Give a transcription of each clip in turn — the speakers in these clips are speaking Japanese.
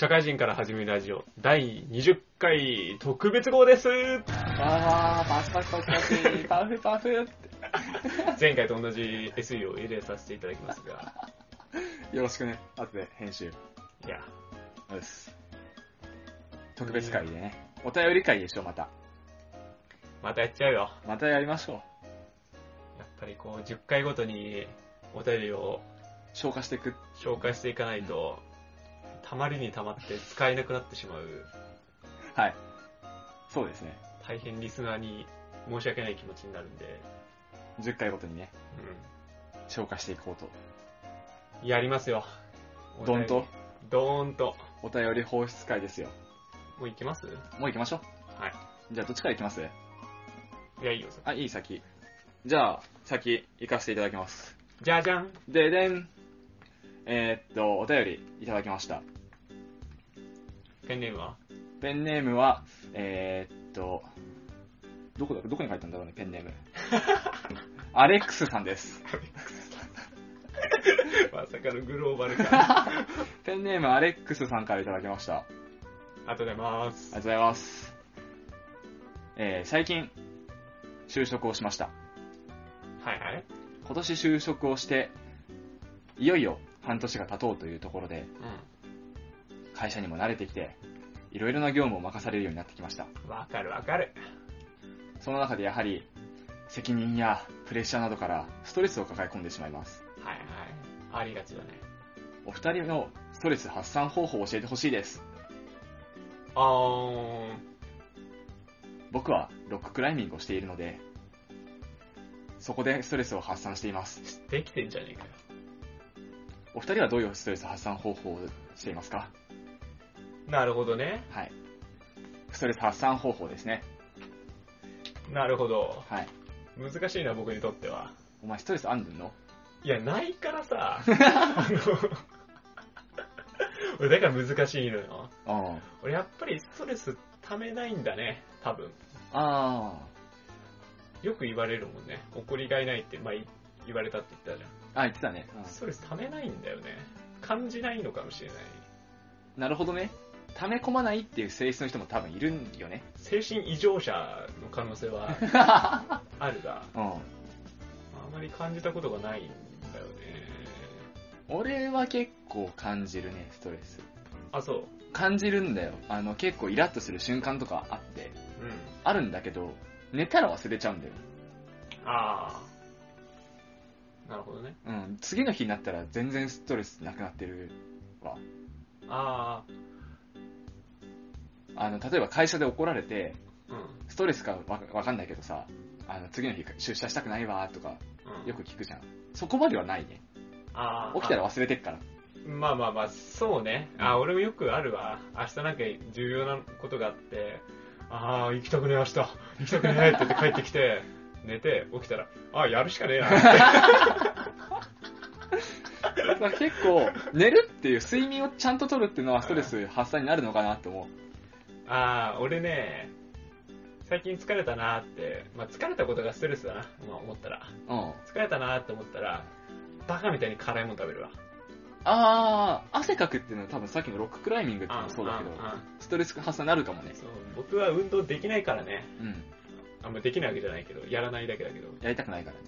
社会人から始めるラジオ第20回特別号ですわー、パチパチパチパチ、パフパフ。前回と同じ SE を入れさせていただきますが、よろしくね。後で編集。いや、です。特別会でね。お便り会でしょ、また。またやっちゃうよ。またやりましょう。やっぱりこう、10回ごとにお便りを消化していく。紹介していかないと、たまりにたまって使えなくなってしまう、はい。そうですね。大変リスナーに申し訳ない気持ちになるんで、10回ごとにね、う消化していこうと。ん。やりますよ。どんと、どーんと。お便り放出会ですよ。もう行きます？もう行きましょう。はい。じゃあ、どっちから行きます？いや、いいよ。あ、いい、先。じゃあ、先、行かせていただきます。じゃじゃん。ででん。えー、っと、お便りいただきました。ペンネームは？ペンネームは、えー、っと、どこだ、どこに書いたんだろうね、ペンネーム。アレックスさんです。まさかのグローバルか。ペンネームアレックスさんからいただきました。ありあとでます。がとうございます。えー、最近、就職をしました。はいはい。今年就職をして、いよいよ半年が経とうというところで、会社にも慣れてきて、いろいろな業務を任されるようになってきました。うん。わかるわかる。その中でやはり、責任やプレッシャーなどからストレスを抱え込んでしまいます。はいはい。ありがちだね。お二人のストレス発散方法を教えてほしいです。あー、僕はロッククライミングをしているので、そこでストレスを発散しています。できてんじゃねえかよ。お二人はどういうストレス発散方法をしていますか？なるほどね。はい。ストレス発散方法ですね。なるほど。はい。難しいな、僕にとっては。お前ストレスあんの？いや、ないからさ。あの、俺だから難しいのよ。あ俺やっぱりストレス溜めないんだね、多分。あ。よく言われるもんね。怒りがいないって、まあ、い言われたって言ったじゃん。あ、言ってたね。ストレス溜めないんだよね。感じないのかもしれない。なるほどね。溜め込まないっていう性質の人も多分いるんよね。精神異常者の可能性はあるが、うん。あまり感じたことがないんだよね。俺は結構感じるね、ストレス。あ、そう。感じるんだよ。あの、結構イラッとする瞬間とかあって、うん。あるんだけど、寝たら忘れちゃうんだよ。ああ。なるほどね。うん。次の日になったら全然ストレスなくなってるわ。ああの、例えば会社で怒られて。ストレスかわわかんないけどさ、あの、次の日出社したくないわとか、うん、よく聞くじゃん。そこまではないね。ああ。起きたら忘れてっから。まあまあまあ、そうね。あ、俺もよくあるわ。明日なんか重要なことがあって、ああ、行きたくねえ明日。行きたくねえって言って帰ってきて、寝て、起きたら、ああ、やるしかねえなって。結構、寝るっていう睡眠をちゃんと取るっていうのはストレス発散になるのかなって思う。ああ、俺ね、最近疲れたなって、まあ疲れたことがストレスだな、まあ思ったら。うん。疲れたなって思ったら、バカみたいに辛いもの食べるわ。あー、汗かくっていうのは多分さっきのロッククライミングってのもそうだけど、あああストレス発散になるかもね。そう僕は運動できないからね。うん。あんまできないわけじゃないけど、やらないだけだけど。やりたくないからね。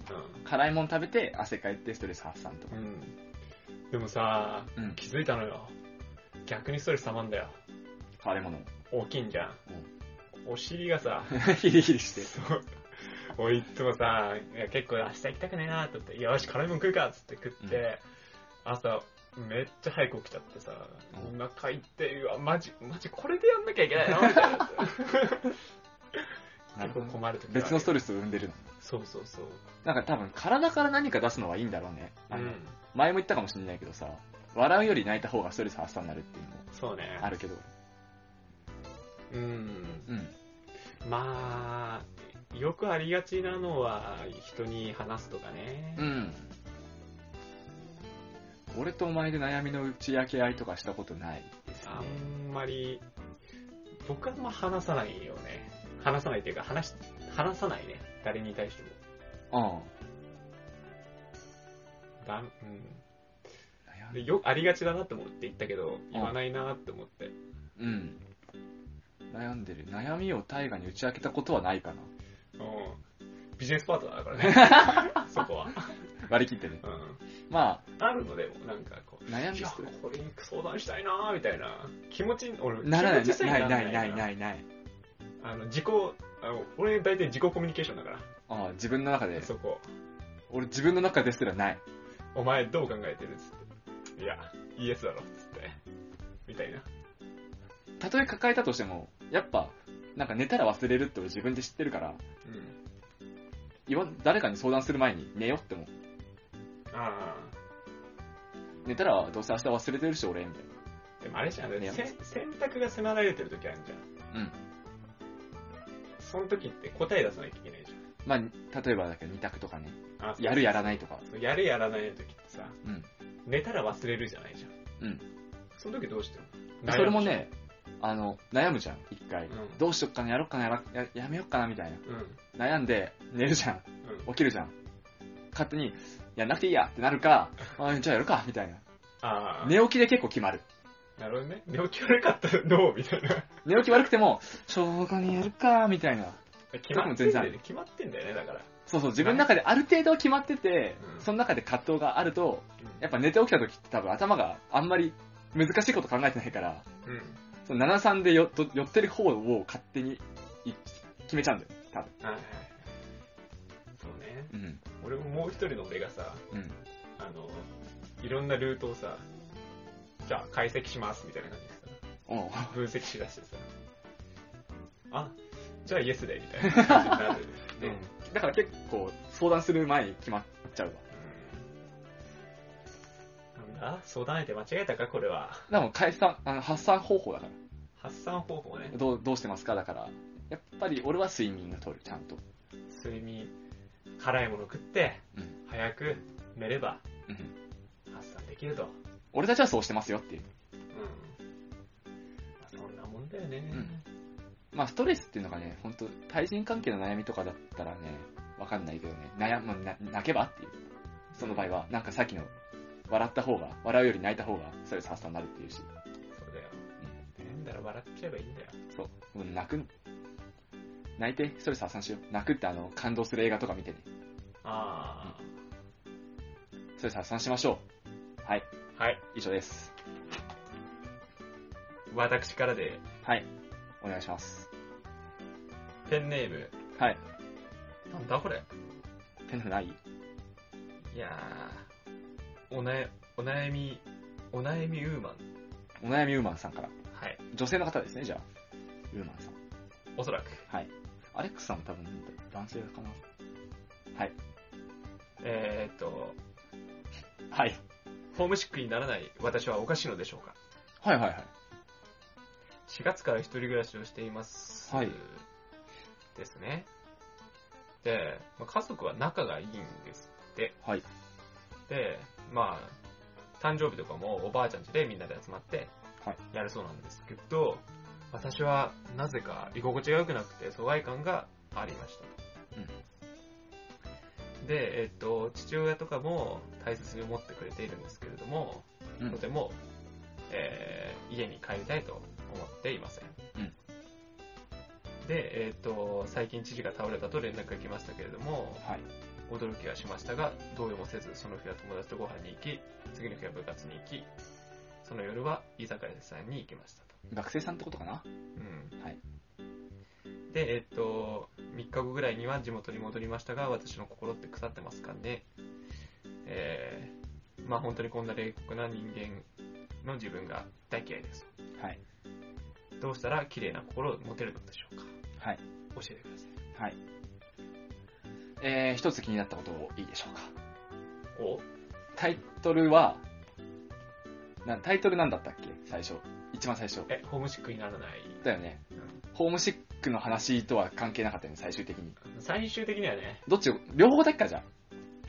う辛いもん食べて汗かいてストレス発散とか。ん。うん。でもさ、うん。気づいたのよ。逆にストレス溜まんだよ。辛いもの。大きいんじゃん。お尻がさ、ヒリヒリして。そう。俺いつもさ、いや結構明日行きたくねえなって思って、よし、辛いもん食うかっつって食って、朝、めっちゃ早く起きちゃってさ、うんお腹痛いわ、マジ、マジこれでやんなきゃいけないの？みたいな。結構困る時レ別のストレスを生んでるの。ス。そうそうそう。なんか多分体から何か出すのはいいんだろうね。あのうん。前も言ったかもしれないけどさ、笑うより泣いた方がストレス発散になるっていうのもそうね。あるけど。うん。うん。まあ、よくありがちなのは、人に話すとかね。うん。俺とお前で悩みの打ち明け合いとかしたことないですねあ。んまり、僕はあんま話さないよね。話さないっていうか、話し、話さないね。誰に対しても。うん。だん、うん。悩でよありがちだなって思って言ったけど言わないなって思ってうん。悩んでる。悩みを大河に打ち明けたことはないかな。うん。ビジネスパートナーだからね。そこは、割り切ってね。うん、まあ。るのでもなんかこうあ、悩みいやしてる。これに相談したいなみたいな。気持ち俺ならない、ない、ない、んな。い、ない、ない。あの自己あの俺大体自己コミュニケーションだから。ああ、自分の中で、そこ。俺自分の中ですらない。お前どう考えてるっつって。いやイエスだろっつって。みたいな。たとえ抱えたとしても、やっぱ、なんか寝たら忘れるって俺自分で知ってるから、うん誰かに相談する前に寝よって思う。あ寝たらどうせ明日忘れてるし俺、みたいあでもあれじゃん、ねせ選択が迫られてる時あるじゃんな。うん。その時って答え出さなきゃいけないじまあ、例えばだけど二択とかね。ゃんあやるやらないとか。やるやらないの時ってさうん。寝たら忘れるじゃないじゃんうんその時どうしてるの？それもね、あの、悩むじゃん、一回。うんどうしよっかな、やろっかな、やらややめよっかな、みたいな。うん悩んで、寝るじゃん。うん起きるじゃん。勝手に、やんなくていいやってなるか、あじゃあやるか、みたいな。ああ寝起きで結構決まる。なるほどね寝起き悪かったらどうみたいな 寝起き悪くても、しょうがにやるか、みたいな。決まってんだよ全然ね決まってんだよねだからそうそう、自分の中である程度決まってて、うんその中で葛藤があると、うんやっぱ寝て起きた時って多分頭があんまり難しいこと考えてないから、うんその73でよと寄ってる方を勝手にい決めちゃうんだよ、多分。はいはいはいそうねうん。俺ももう一人の俺がさうん。あのいろんなルートをさじゃあ解析しますみたいな感じでさ分析しだしてさ あじゃあイエスでみたいな感じになるね、だから結構相談する前に決まっちゃうわ。うんなんだ相談相手間違えたかこれは。でも解散、あの発散方法だか発散方法ね。ら。どう、どうしてますか？だから、やっぱり俺は睡眠を取る、ちゃんと。睡眠辛いもの食って、うん。早く寝ればうん。発散できると。俺たちはそうしてますよっていう。うん。まあそんなもんだよね、うん。まあストレスっていうのがね、本当対人関係の悩みとかだったらね、わかんないけどね、悩む、な泣けばっていう。その場合は、なんかさっきの、笑った方が、笑うより泣いた方がストレス発散になるっていうし。そうだよ、なんだろ笑っちゃえばいいんだよそう。もう泣く、泣いてストレス発散しよう。泣くってあの、感動する映画とか見てね。あストレス発散しましょう。はい。あ、はい以上です。私からではい。お願いします。ペンネームはい。なんだこれペンネームない？いやーおなお悩みお悩みウーマンお悩みウーマンさんから。はい女性の方ですね、じゃあ。ウーマンさん。おそらくはい。アレックスさんも多分男性かな。はい。えー、っとはい。ホームシックにならない私はおかしいのでしょうかはいはいはい。4月から一人暮らしをしています。はいですね。で、まあ家族は仲がいいんですって。はい。で、まあ、誕生日とかもおばあちゃん家でみんなで集まってはい、やるそうなんですけど、私はなぜか居心地が良くなくて疎外感がありましたと。で、えっと、父親とかも大切に思ってくれているんですけれども、うんとても、えー家に帰りたいと思っていません。うんで、えっ、と、最近知事が倒れたと連絡が来ましたけれども、はい。驚きはしましたが、動揺もせず、その日は友達とご飯に行き、次の日は部活に行き、その夜は居酒屋さんに行きましたと。学生さんってことかな？うん。はい。で、えっ、と、3日後ぐらいには地元に戻りましたが、私の心って腐ってますかね？えー、まあ本当にこんな冷酷な人間の自分が大嫌いです。はい。どうしたら綺麗な心を持てるのでしょうか？はい。教えてください。はい。えー、一つ気になったことをいいでしょうか。お？タイトルは、なタイトルなんだったっけ？最初。一番最初。え、ホームシックにならない。だよね。うんホームシックの話とは関係なかったよね、最終的に。最終的にはね、どっちを、両方だっけかじゃ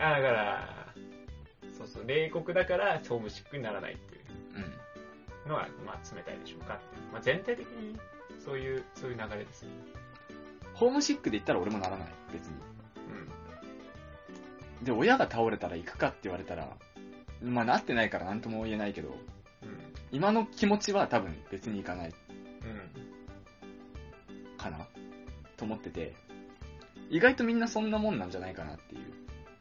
あ。あだから、そうそう、冷酷だからホームシックにならないっていううん。のは、まあ、冷たいでしょうか。まあ、全体的にそういう、そういう流れですね。ホームシックで言ったら俺もならない、別に。うん。で、親が倒れたら行くかって言われたら、まあなってないからなんとも言えないけど、うん。今の気持ちは多分別にいかないうん。かなと思ってて、意外とみんなそんなもんなんじゃないかなっていう。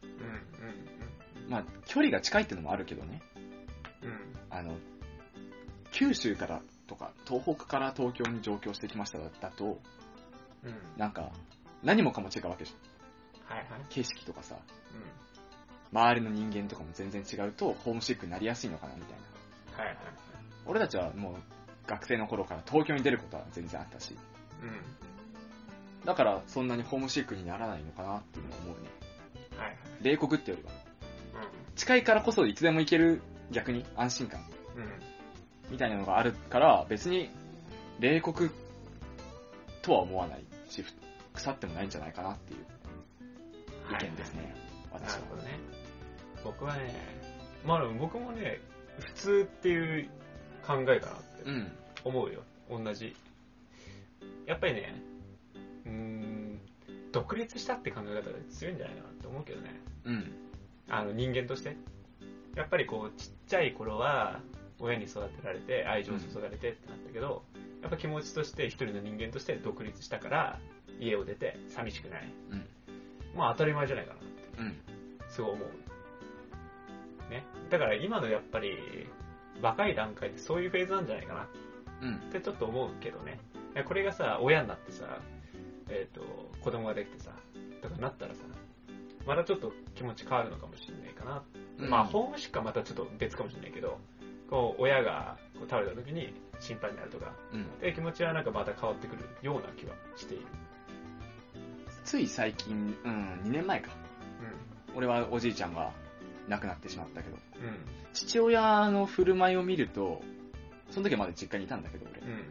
うん。まあ、距離が近いってのもあるけどね。うん。うん。あの、九州からとか、東北から東京に上京してきましただと、うん。なんか、何もかも違うわけじゃん。はいはい。景色とかさ、う周りの人間とかも全然違うと、ホームシックになりやすいのかなみたいな。ん。はいはい。俺たちはもう、学生の頃から東京に出ることは全然あったし、うん。だからそんなにホームシックにならないのかなっていうのは思うね。はいはい。冷酷ってよりは。う近いからこそいつでも行ける逆に安心感ん。うん。みたいなのがあるから、別に冷酷とは思わないし、腐ってもないんじゃないかなっていう意見ですね。は。るほどね。僕はね、まあ僕もね、普通っていう考えかなってうん。思うよ。同じ。やっぱりね、うーん、独立したって考え方が強いんじゃないかなって思うけどね。うん。あの人間として。やっぱりこう、ちっちゃい頃は、親に育てられて、愛情を注がれてってなったけど、やっぱ気持ちとして一人の人間として独立したから、家を出て寂しくない。うん。まあ当たり前じゃないかなって、うん。すごい思う。ね。だから今のやっぱり、若い段階でそういうフェーズなんじゃないかなうん。ってちょっと思うけどね。これがさ、親になってさ、えっ、と、子供ができてさ、とかなったらさ、またちょっと気持ち変わるのかもしれないかな。うんまあ、ホームシックはまたちょっと別かもしれないけど、こう、親がこう倒れた時に心配になるとか、うん。っていう気持ちはなんかまた変わってくるような気はしている。つい最近、うん、2年前か。俺はおじいちゃんが亡くなってしまったけど、うん。うん。父親の振る舞いを見ると、その時はまだ実家にいたんだけど、俺。うん。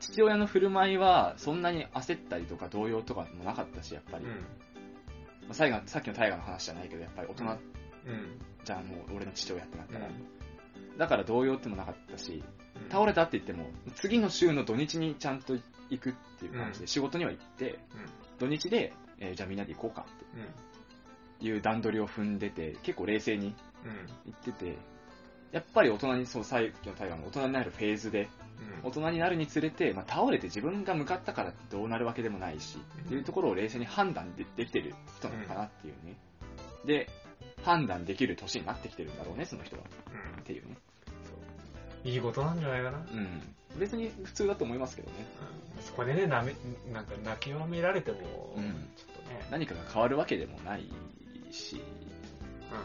父親の振る舞いは、そんなに焦ったりとか動揺とかもなかったし、やっぱり。うん。まあ、最後さっきの大河の話じゃないけど、やっぱり大人うん。じゃん、もう俺の父親ってなったら。うん。だから動揺ってもなかったし、うん倒れたって言っても、次の週の土日にちゃんと行くっていう感じうで、仕事には行って、土日で、えーじゃあみんなで行こうかうん。うん。っていう段取りを踏んでて、結構冷静にうん。行ってて、やっぱり大人に、そう、さっきの大河の大人になるフェーズで、大人になるにつれて、まあ、倒れて自分が向かったからどうなるわけでもないし、っていうところを冷静に判断でできてる人なのかなっていうね。で、判断できる年になってきてるんだろうね、その人は。うん。っていうね。そう。いいことなんじゃないかな。うん。別に普通だと思いますけどね。うん。そこでね、なめ、なんか泣き弱められても、うんちょっとね。何かが変わるわけでもないし、うん。ま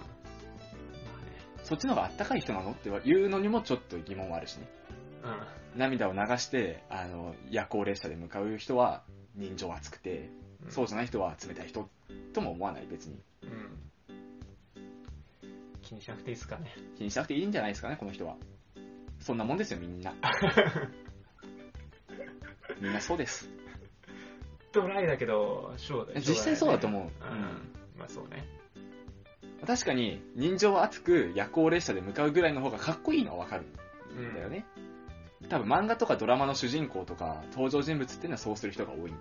あね。そっちの方があったかい人なのって言うのにもちょっと疑問はあるしね。うん。涙を流して、あの、夜行列車で向かう人は人情厚くて、そうじゃない人は冷たい人とも思わない、別に。うん。気にしなくていいですかね。気にしなくていいんじゃないですかね、この人は。そんなもんですよ、みんな。みんなそうです。ドライだけど、そうだよ実際そうだと思ううん。うんまあそうね。確かに、人情厚く夜行列車で向かうぐらいの方がかっこいいのはわかるんだよね。多分漫画とかドラマの主人公とか登場人物っていうのはそうする人が多い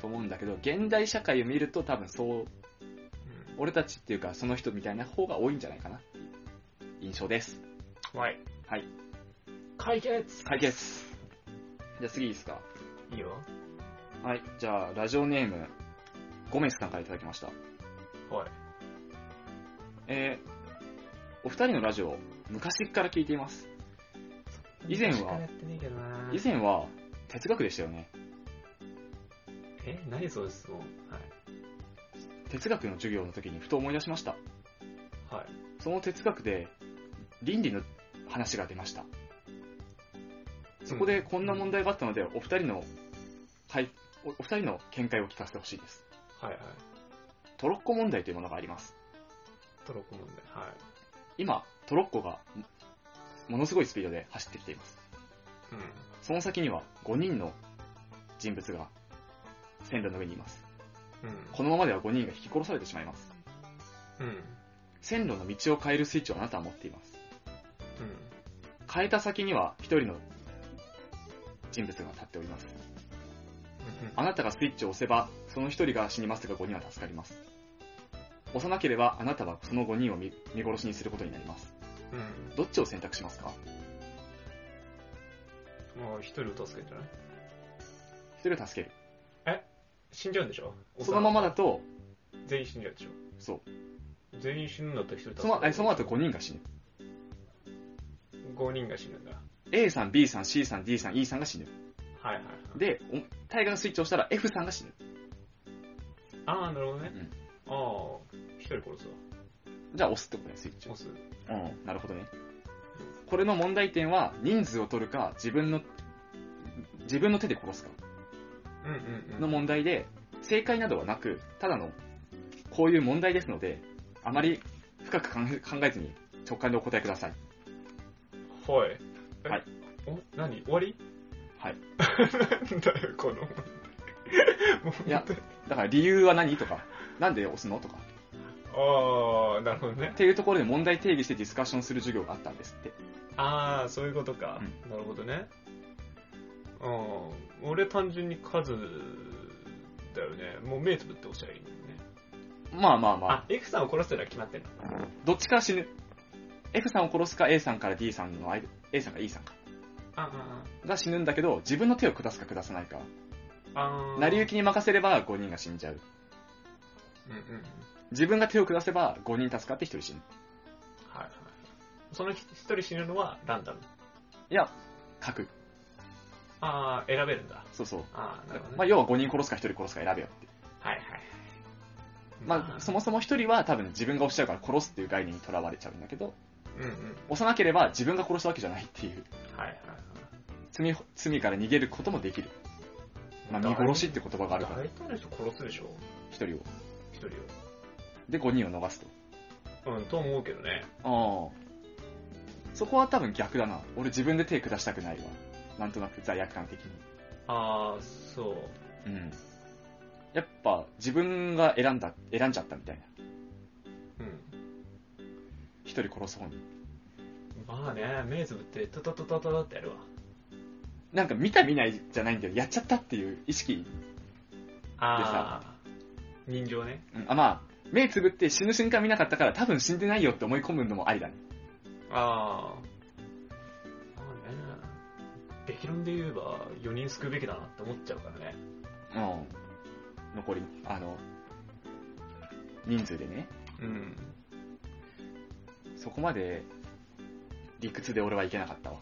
と思うんだけど、現代社会を見ると多分そう、うん。うん。俺たちっていうかその人みたいな方が多いんじゃないかな印象です。はい。はい。解決解決じゃあ次いいですか？いいよ。はい。じゃあ、ラジオネーム、ゴメスさんからいただきました。はい。えー、お二人のラジオ、昔から聞いています。以前は昔からやってねえけどな以前は、哲学でしたよね。え？何その質問哲学の授業の時にふと思い出しました。はい。はい。その哲学で、倫理の話が出ました。そこでこんな問題があったので、お二人の、はい、おお二人の見解を聞かせてほしいです。はいはい。トロッコ問題というものがあります。トロッコ問題。はい。今、トロッコが、もものすごいスピードで走ってきています。うん。その先には5人の人物が線路の上にいます。うん。このままでは5人が引き殺されてしまいます。うん。うん。線路の道を変えるスイッチをあなたは持っています。変えた先には1人の人物が立っております。あなたがスイッチを押せば、その1人が死にますが5人は助かります。押さなければあなたはその5人を見見殺しにすることになります。うん。どっちを選択しますか？もう一人を助けるんじゃない？一人を助ける。死んじゃうんでしょ？そのままだと、全員死んじゃうでしょ？そう。全員死ぬんだったら一人助けそのえその後5人が死ぬ。5人が死ぬんだ。A さん、B さん、C さん、D さん、E さんが死ぬ。はいはいはい。で、おタイガーのスイッチを押したら F さんが死ぬ。ああ、なるほどね。うんああ、一人殺すわ。じゃあ押すってことね、スイッチを。押す。うん、なるほどね。これの問題点は、人数を取るか、自分の、自分の手で殺すかうんうんうん。の問題で、正解などはなく、ただの、こういう問題ですので、あまり深く考えずに直感でお答えください。はい。え？はい。お、何？終わり？はい。なんだよ、この。いやだから理由は何とか、なんで押すのとか、ああ、なるほどねっ。ていうところで問題定義してディスカッションする授業があったんですって。ああ、そういうことか。なるほどね。うん。俺単純に数だよね。もう目つぶって押しゃいいのね。まあまあまああ、、F さんを殺すのは決まってんの？どっちか死ぬ？F さんを殺すか A さんから D さんの間、A さんか E さんか。あが死ぬんだけど、自分の手を下すか下さないか。あ、ああ。成り行きに任せれば5人が死んじゃう。うんうんうん。自分が手を下せば5人助かって1人死ぬ。はいはい。その一人死ぬのはランダム。いや、核。ああ、選べるんだ。そうそう。ああ、なるほどね。まあ、要は5人殺すか1人殺すか選べよって。はいはいはい。まあ、そもそも1人は多分自分が押しちゃうから殺すっていう概念にとらわれちゃうんだけど、うんうん。押さなければ自分が殺したわけじゃないっていう、はいはい罪、罪から逃げることもできる。まあ、見殺しって言葉があるから、大体の人殺すでしょ？1人を。一人で、5人を逃すと。を。うん、と思うけどね。ああ。そこは多分逆だな。俺自分で手下したくないわ。なんとなく罪悪感的に。ああ、そう。うん。やっぱ自分が選んだ、選んじゃったみたいな。うん。一人殺す方に。まあね、目つぶって、トトトトトトってやるわ。なんか見た見ないじゃないんだよ。やっちゃったっていう意識。ああ、人情ね。うん、あ、まあ、目つぶって死ぬ瞬間見なかったから多分死んでないよって思い込むのもありだね。ああ。まあね、べき論で言えば4人救うべきだなって思っちゃうからね。うん。残り、あの、人数でね。うん。そこまで理屈で俺はいけなかったわ。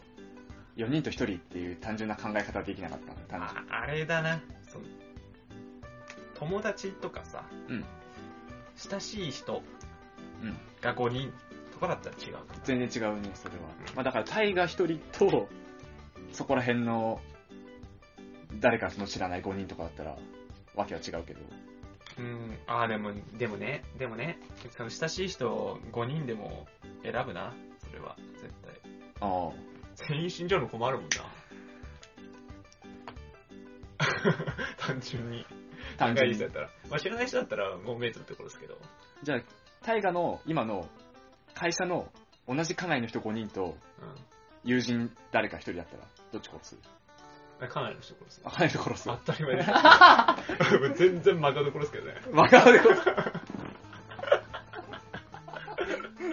4人と1人っていう単純な考え方はできなかった。単純ああれだな。友達とかさ、うん親しい人うんが5人とかだったら違うかも。全然違うね、それはうん。まあだから、タイが1人と、そこら辺の、誰かの知らない5人とかだったら、わけは違うけど。うん、ああ、でも、でもね、でもね、その親しい人5人でも選ぶな。ああ。全員死んじゃうの困るもんな。単純に。単純に仲いい人だったら。まあ知らない人だったらもう目つぶって殺すけど。じゃあ、タイガの今の会社の同じ家内の人5人とう友人誰か1人だったら、どっち殺す？ん。かなりの人殺す。あ、家内の人殺す。当たり前です。全然真顔で殺すけどね。真顔で殺す。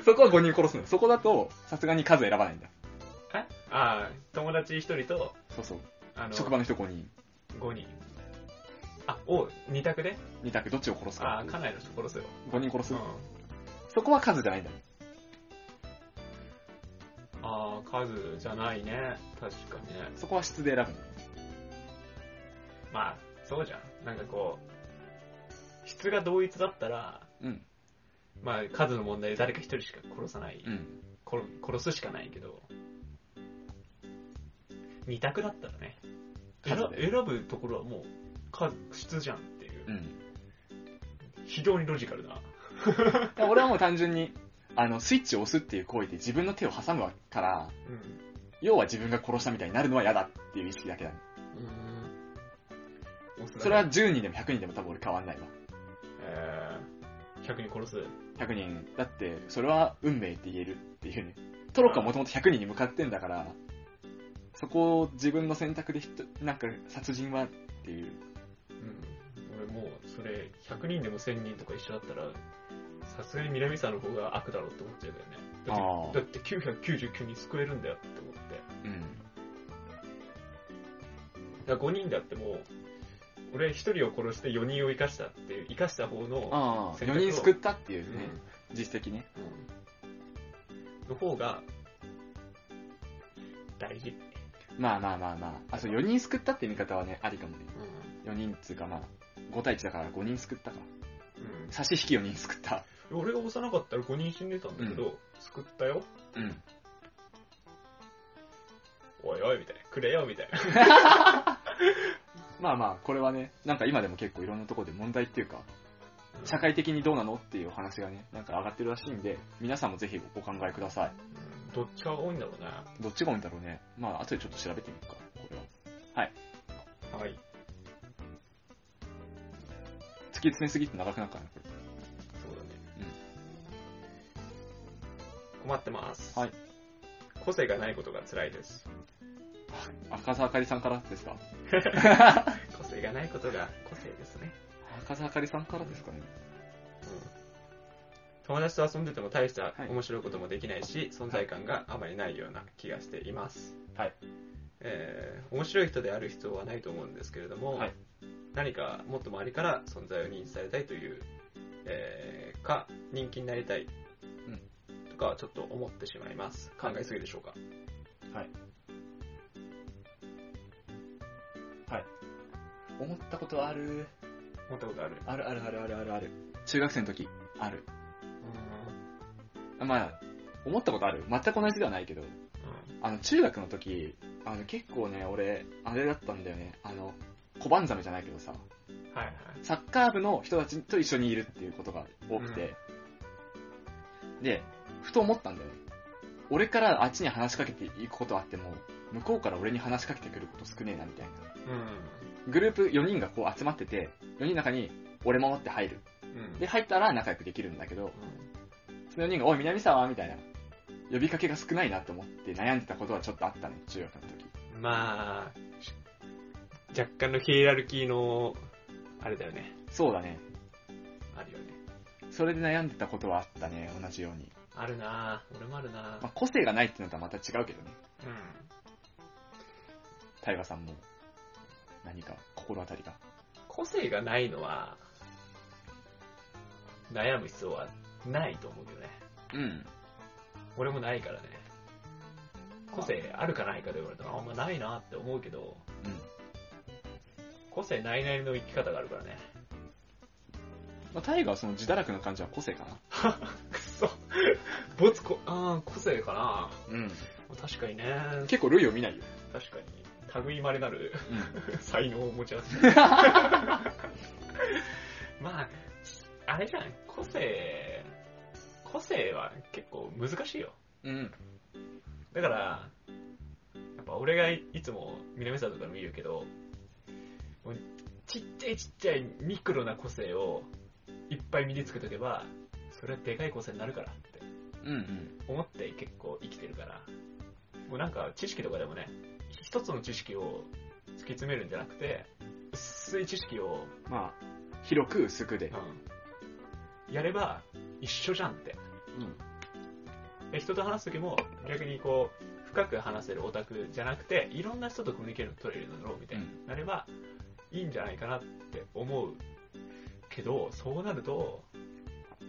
そこは5人殺すの。そこだと、さすがに数選ばないんだ。え？ああ、友達1人と、そうそう。あの、職場の人5人。5人。あ、お、2択で？2択どっちを殺すかああ、。かなりの人殺すよ。5人殺す？うん。。そこは数じゃないんだね。ああ、数じゃないね。確かにね。そこは質で選ぶの。まあ、そうじゃん。なんかこう、質が同一だったら、うん。まあ、数の問題で誰か一人しか殺さない、うん。殺殺すしかないけど、二択だったらね、選数で選ぶところはもう、数、質じゃんっていう、うん。非常にロジカルな。俺はもう単純に、あの、スイッチを押すっていう行為で自分の手を挟むから、うん。要は自分が殺したみたいになるのは嫌だっていう意識だけだね。うん。それは、10人でも100人でも多分俺変わんないわ。えー、100人殺す。100人。だって、それは運命って言えるっていうね。トロッコはもともと100人に向かってんだから、そこを自分の選択でひと、なんか殺人はっていう。うん。俺もう、それ、100人でも1000人とか一緒だったら、さすがに南沢の方が悪だろうって思っちゃうけどね。だあって、だって999人救えるんだよって思って。うん。だから5人であっても、俺1人を殺して4人を生かしたっていう、生かした方の、選択を4人救ったっていううんね、実績ね。うんの方が、大事。まあまあまあまあ。あ、そう、4人救ったって見方はね、ありかもね。う4人っつうかまあ、5対1だから5人救ったか。ん。差し引き4人救った。うん。俺が押さなかったら5人死んでたんだけど、救ったよ。うん。おいおい、みたいな。くれよ、みたいな。まあまあ、これはね、なんか今でも結構いろんなところで問題っていうか、社会的にどうなのっていうお話がね、なんか上がってるらしいんで、皆さんもぜひお考えください。うんどっちが多いんだろうね。どっちが多いんだろうね。まあ、後でちょっと調べてみるか、これは。はい。突き詰めすぎて長くなるからね、こそうだね。困ってます。はい。個性がないことが辛いです。れ。赤澤あかりさんからですか？個性がないことが個性ですね。赤澤あかりさんからですかね？うん。友達と遊んでても大したはい面白いこともできないし、存在感があまりないような気がしています。はい。えー、面白い人である必要はないと思うんですけれども、はい何かもっと周りから存在を認知されたいという、えー、か、人気になりたい、とかはちょっと思ってしまいます。考えすぎでしょうか？はい。はい。思ったことある？思ったことあるあるあるあるあるあるある。中学生の時、ある。まあ、思ったことある。全く同じではないけど、あの、中学の時、あの、結構ね、俺、あれだったんだよね。あの、小判ザメじゃないけどさ、はいはい。サッカー部の人たちと一緒にいるっていうことが多くて、で、ふと思ったんだよね。俺からあっちに話しかけていくことあっても、向こうから俺に話しかけてくること少ねえなみたいな。うグループ4人がこう集まってて、4人の中に俺もって入る。ん。うん。で、入ったら仲良くできるんだけど、うその4人が、おい、南沢みたいな。呼びかけが少ないなって思って悩んでたことはちょっとあったね、中学の時。んまあ、若干のヒエラルキーの、あれだよね。そうだね。あるよね。それで悩んでたことはあったね、同じように。あるなぁ。俺もあるなぁ。まあ、個性がないっていうのとはまた違うけどね。うん。タイガさんも、何か心当たりが？個性がないのは、悩む必要はないと思うけどね。うん。俺もないからね。個性あるかないかで言われたら、あんまないなって思うけど、うん。個性ないなりの生き方があるからね。まあ、タイガはその自堕落な感じは個性かな。く そ。ボツこ、あー個性かなうん。確かにね。結構類を見ないよ。確かに。類まれなるうん。才能を持ち合わせまあ、あれじゃん、個性、個性は結構難しいよ。うん。だから、やっぱ俺がいいつも南沢とかでも言うけど、ちっちゃいちっちゃいミクロな個性をいっぱい身につけとけば、それはでかい個性になるからってうんうん。思って結構生きてるから、もうなんか知識とかでもね、一つの知識を突き詰めるんじゃなくて、薄い知識を、まあ、広く薄くで。うん、やれば一緒じゃんって。うん。で人と話すときも逆にこう深く話せるオタクじゃなくていろんな人とコミュニケーション取れるだろうみたいになればいいんじゃないかなって思うけどそうなると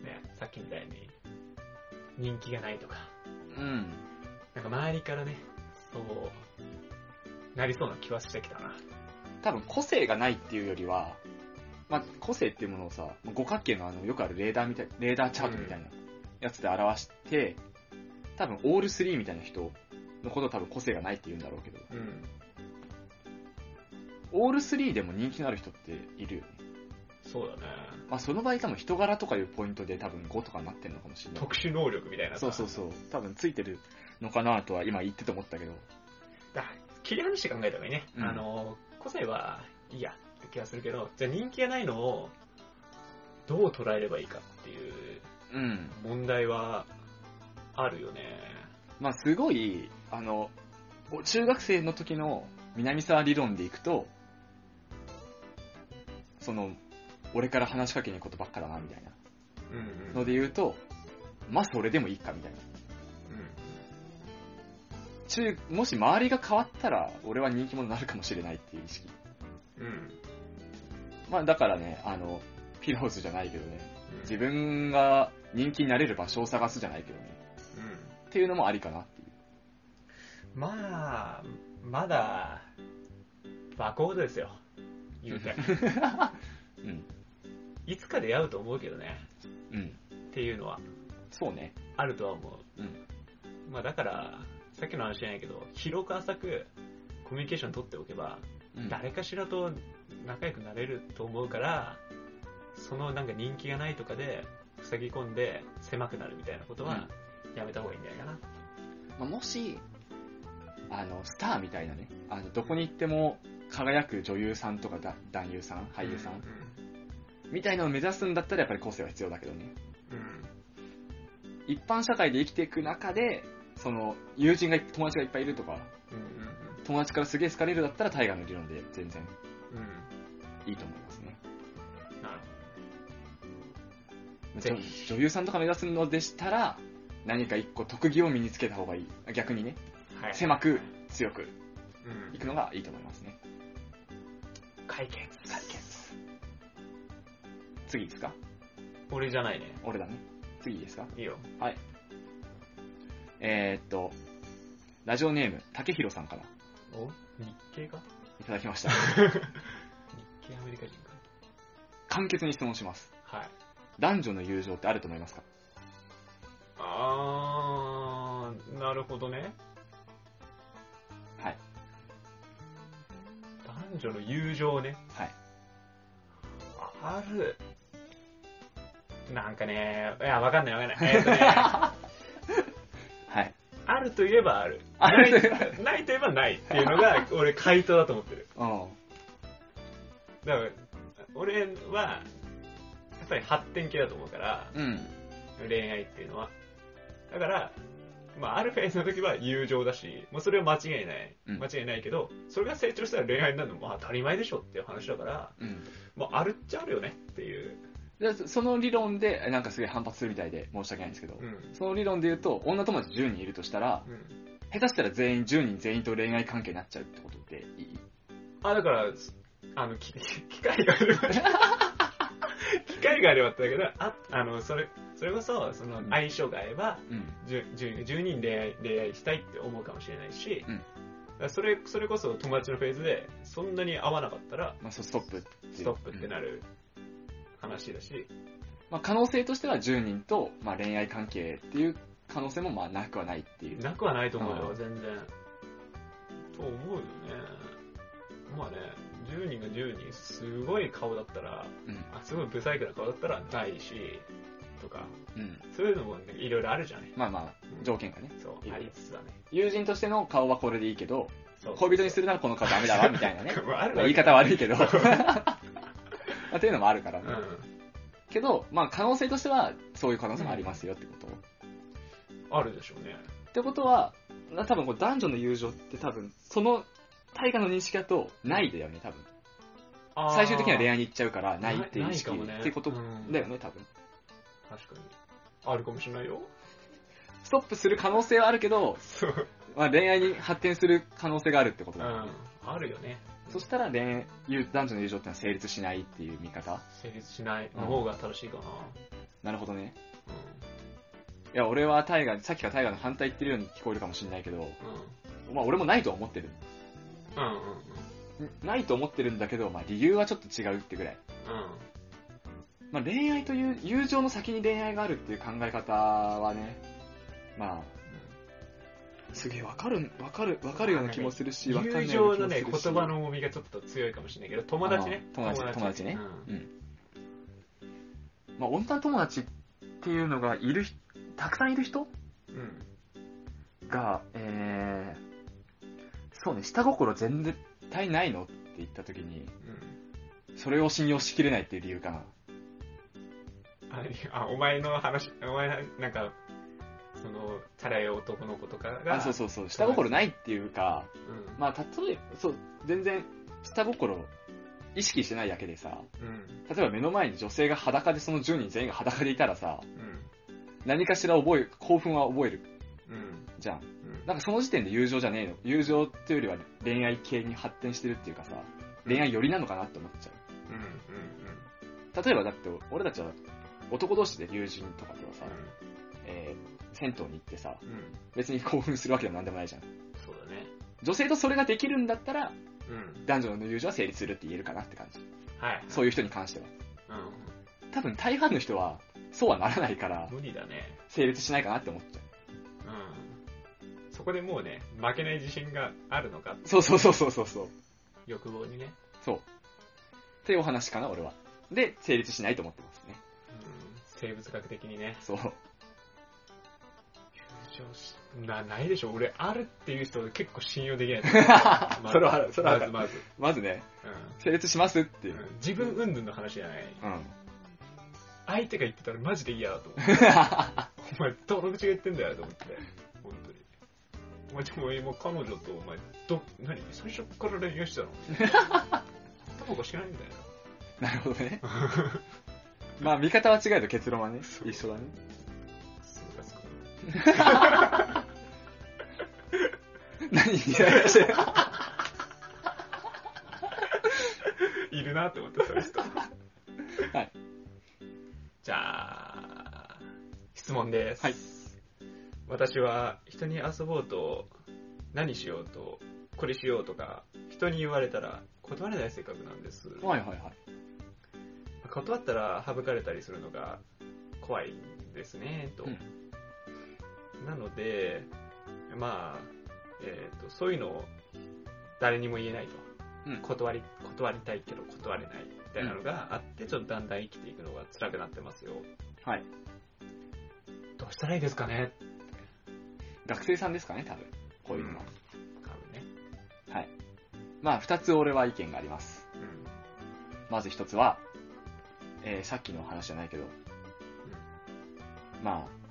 ねさっきみたいに人気がないとかうん。なんか周りからねそうなりそうな気はしてきたな多分個性がないっていうよりは、まあ、個性っていうものをさ、五角形のあの、よくあるレーダーみたい、レーダーチャートみたいなやつで表して、多分オール3みたいな人のことを多分個性がないって言うんだろうけど、うんオール3でも人気のある人っているよね。そうだねまあ、その場合多分人柄とかいうポイントで多分5とかになってるのかもしれない。特殊能力みたいなさそうそうそう。多分ついてるのかなとは今言ってて思ったけど。だ切り離して考えた方がいいね、うんあの個性はいいやって気がするけどじゃあ人気がないのをどう捉えればいいかっていううん。問題はあるよねまあすごい、あの、中学生の時の南沢理論でいくと、その、俺から話しかけに行くことばっかだな、みたいな。うんうん。ので言うと、まあそれでもいいかみたいな。中、もし周りが変わったら、俺は人気者になるかもしれないっていう意識。うん。うん。まあだからね、あの、ピローズじゃないけどね、うん自分が人気になれる場所を探すじゃないけどね、うん。っていうのもありかなっていう。まあ、まだ、バコードですよ。言うて。うん。いつか出会うと思うけどね。うん。っていうのは、そうね。あるとは思う。うん。まあだから、さっきの話じゃないけど、広く浅くコミュニケーション取っておけば、うん、誰かしらと仲良くなれると思うから、そのなんか人気がないとかで、塞ぎ込んで狭くなるみたいなことは、やめた方がいいんじゃないかな。まあ、もし、あの、スターみたいなね、あの、どこに行っても輝く女優さんとかだ男優さん、俳優さん、みたいなのを目指すんだったらやっぱり個性は必要だけどね。うん。うん。一般社会で生きていく中で、その、友人が、友達がいっぱいいるとか、うん。うん。友達からすげえ好かれるだったら大河の理論で全然うん。うん。いいと思いますね。なる女ぜひ女優さんとか目指すのでしたら、何か一個特技を身につけた方がいい。逆にね、ほど。はい。狭く強くうんいくのがいいと思いますね。解決。解決。次ですか？俺じゃないね。俺だね。次いいですか？いいよ。えー、っと、ラジオネーム、竹弘さんからお日系かいただきました。日系アメリカ人簡潔に質問します。か。はい。男女の友情ってあると思いますか？あー、なるほどね。はい。男女の友情ね。はい。ある。なんかね、いや、わかんないわかんない。えっとね、はい。あるといえばある。あるといえばないないといえばないっていうのが、俺、回答だと思ってる。うん。だから、俺は、やっぱり発展系だと思うから、うん。恋愛っていうのは。だから、まあ、あるフェーズの時は友情だし、もうそれは間違いない。うん間違いないけど、それが成長したら恋愛になるのも当たり前でしょっていう話だから、うん。まあ、あるっちゃあるよねっていう。でその理論で、なんかすげえ反発するみたいで申し訳ないんですけど、うん。その理論で言うと、女友達10人いるとしたら、うん。下手したら全員、10人全員と恋愛関係になっちゃうってことっていい？あ、だから、あの、き 機会があれば、機会があればってだけど、あ、あの、それ、それこそ、そのうん相性が合えば、うん。10, 10 10人恋愛恋愛したいって思うかもしれないし、うんそれそれこそ友達のフェーズでそんなに合わなかったらまあ、ストップストップってなる。る話だし、まあ、可能性としては10人と、まあ、恋愛関係っていう可能性もまあなくはないっていう。なくはないと思うよ、うん全然。と思うよね。まあね、10人が10人、すごい顔だったら、うん。あすごいブサイクな顔だったらないし、とか、うん。そういうのもねいろいろあるじゃない。まあまあ、条件がね。そう、ありつつだね。友人としての顔はこれでいいけど、そう恋人にするならこの顔ダメだわ、みたいなね。まああるまあ言い方悪いけど。まあっていうのもあるからね。うん。けど、まあ可能性としては、そういう可能性もありますよってこと。あるでしょうね。ってことは、な多分こう男女の友情って多分、その大河の認識だと、ないだよね、多分。最終的には恋愛に行っちゃうから、ないっていう意識ってことうんだよね、多分。確かに。あるかもしれないよ。ストップする可能性はあるけど。まあ恋愛に発展する可能性があるってことうだよね。ん。あるよね。そしたら恋男女の友情ってのは成立しないっていう見方？成立しないの方が正しいかな。なるほどね。ういや、俺は大河、さっきから大河の反対言ってるように聞こえるかもしれないけど、ん。うん。まあ俺もないとは思ってる。うんうんうん。ないと思ってるんだけど、まあ理由はちょっと違うってぐらい。まあ恋愛という、友情の先に恋愛があるっていう考え方はね、まあ、すげえわかる、わかる、わかるような気もするし、うん。わかんない友情のね、ような気もするし。言葉の重みがちょっと強いかもしれないけど、友達ね。友達友達ねうんうん。まあ女友達っていうのがいる人、たくさんいる人？うん。が、えー、そうね、下心全対ないのって言った時に、うん。それを信用しきれないっていう理由かな。ああ、お前の話、お前なんか、その、チャラい男の子とかが、あ、そうそうそう、下心ないっていうか、うん。まあ、例えば、そう、全然、下心意識してないだけでさ、うん。例えば目の前に女性が裸でその10人全員が裸でいたらさ、うん。何かしら覚え、興奮は覚えるうん。じゃん。うん。なんかその時点で友情じゃねえの。友情っていうよりは恋愛系に発展してるっていうかさ、恋愛寄りなのかなって思っちゃうん。うん。う。例えばだって、俺たちは男同士で友人とかとはさ、えー、銭湯に行ってさ、うん。うん。別に興奮するわけでもなんでもないじゃん。そうだね。女性とそれができるんだったら、うん。男女の友情は成立するって言えるかなって感じ。はい。そういう人に関しては。う多分大半の人は、そうはならないからん。、無理だね。成立しないかなって思っちゃうん。そこでもうね、負けない自信があるのか、う。そうそうそうそうそうそう。欲望にね。そう。っていうお話かな、俺は。で、成立しないと思ってますね。うん。生物学的にね。そう。友情し、な、ないでしょ。俺、あるっていう人結構信用できない。それはあるそれはあるまず、まず。まずね、うん。成立しますっていう。うん自分云々の話じゃない。うん。相手が言ってたらマジで嫌だと思う。お前、どの口が言ってんだよと思って。本当に。お前、でも、もう彼女と、お前、ど、何最初から恋愛してたの？頭おかしくないみたいな。なるほどね。まあ、見方は違えど結論はね、一緒だね。何イライラしてるいるなって思って、そういう人。はい。じゃあ、質問です。はい。私は人に遊ぼうと、何しようと、これしようとか、人に言われたら断れない性格なんです。はいはいはい。断ったら省かれたりするのが怖いんですね、と。うんなので、まあ、えっ、と、そういうのを誰にも言えないと。うん断り、断りたいけど断れないみたいなのがあって、ちょっとだんだん生きていくのが辛くなってますよ。はい。どうしたらいいですかね？学生さんですかね、多分。こういうのは。多分ね。はい。まあ、二つ俺は意見があります。うん。まず一つは、えーさっきの話じゃないけど、まあ、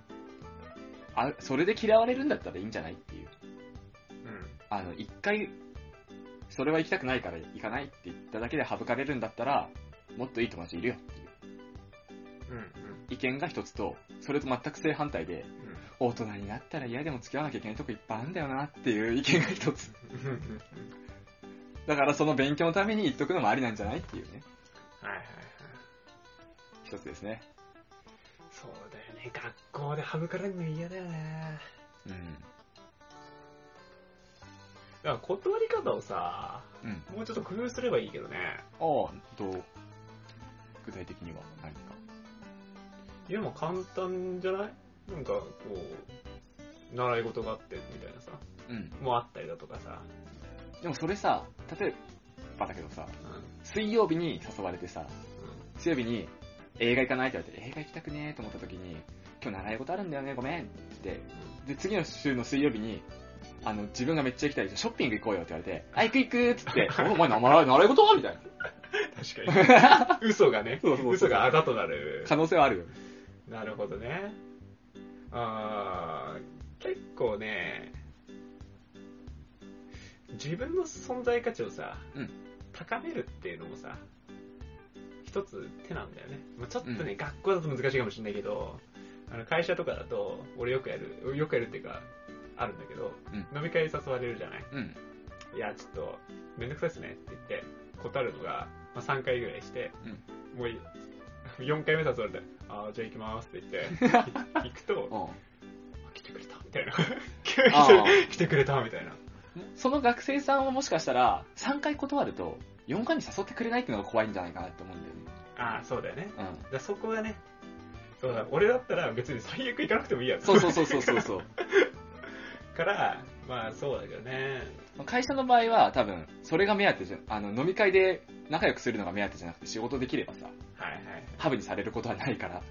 あ、それで嫌われるんだったらいいんじゃないっていう。うん。あの、一回、それは行きたくないから行かないって言っただけで省かれるんだったら、もっといい友達いるよっていううん。うん。意見が一つと、それと全く正反対で、うん。大人になったら嫌でも付き合わなきゃいけないとこいっぱいあるんだよなっていう意見が一つ。うん。だからその勉強のために言っとくのもありなんじゃないっていうね、はいはいはい。一つですね。ね。学校で省かれるの嫌だよね。うん。だから断り方をさ、うん。もうちょっと工夫すればいいけどね。ああ、どう？具体的には何か？いや、もう簡単じゃない？なんか、こう、習い事があって、みたいなさ。うん。もうあったりだとかさ。でもそれさ、例えばだけどさ、うん。水曜日に誘われてさ、う水曜日に映画行かないって言われて、映画行きたくねーと思った時に、今日習い事あるんだよね、ごめんって。で、次の週の水曜日に、あの、自分がめっちゃ行きたい、ショッピング行こうよって言われて、あ、行く行くっつって、お お前習い習い事みたいな。ん。確かに。嘘がね。そうそうそう嘘があだとなる。可能性はあるよ。なるほどね。あー結構ね、自分の存在価値をさ、うん高めるっていうのもさ、一つ手なんだよね。まあちょっとね、うん学校だと難しいかもしれないけど、あの会社とかだと、俺よくやる、よくやるっていうか、あるんだけど、うん飲み会誘われるじゃない？うん。いや、ちょっと、めんどくさいっすねって言って、断るのが、まあ、3回ぐらいして、もうい、4回目誘われて、ああ、じゃあ行きますって言って、行くと、来てくれたみたいな。あ来てくれたみたいな。その学生さんはもしかしたら、3回断ると、4回に誘ってくれないっていうのが怖いんじゃないかなって思うんだよね。ああ、そうだよね。うだからそこはね、そうだ、俺だったら別に最悪行かなくてもいいやん。そうそうそうそうそうそう。から、まあそうだけどね。会社の場合は多分、それが目当てじゃ、あの、飲み会で仲良くするのが目当てじゃなくて仕事できればさ、はいはい。ハブにされることはないから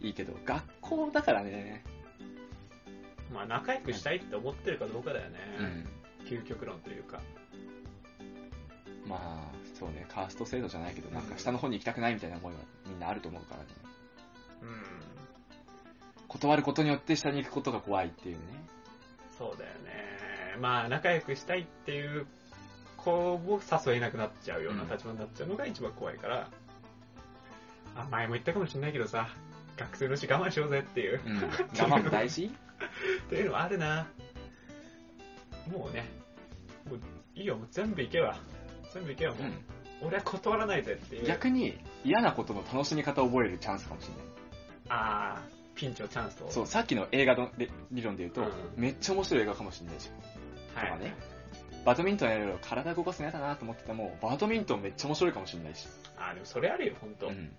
うん。いいけど、学校だからね。まあ仲良くしたいって思ってるかどうかだよね。うん。究極論というか。まあ、そうね、カースト制度じゃないけど、なんか下の方に行きたくないみたいな思いはみんなあると思うからね。うん。断ることによって下に行くことが怖いっていうね。そうだよね。まあ仲良くしたいっていうこを誘えなくなっちゃうような立場になっちゃうのが一番怖いから、あ、前も言ったかもしれないけどさ、学生のうち我慢しようぜっていう、うん。我慢も大事？っていうのはあるな。もうね、もういいよ、もう全部行けば。全部行けばもう、うん。俺は断らないぜっていう。逆に嫌なことの楽しみ方を覚えるチャンスかもしれない。あー、ピンチをチャンスと。そう、さっきの映画の理理論で言うと、うんめっちゃ面白い映画かもしれないし。はいとかねバドミントンやるよ体動かすの嫌だなと思ってても、バドミントンめっちゃ面白いかもしれないし。あー、でもそれあるよ、ほんと。うん。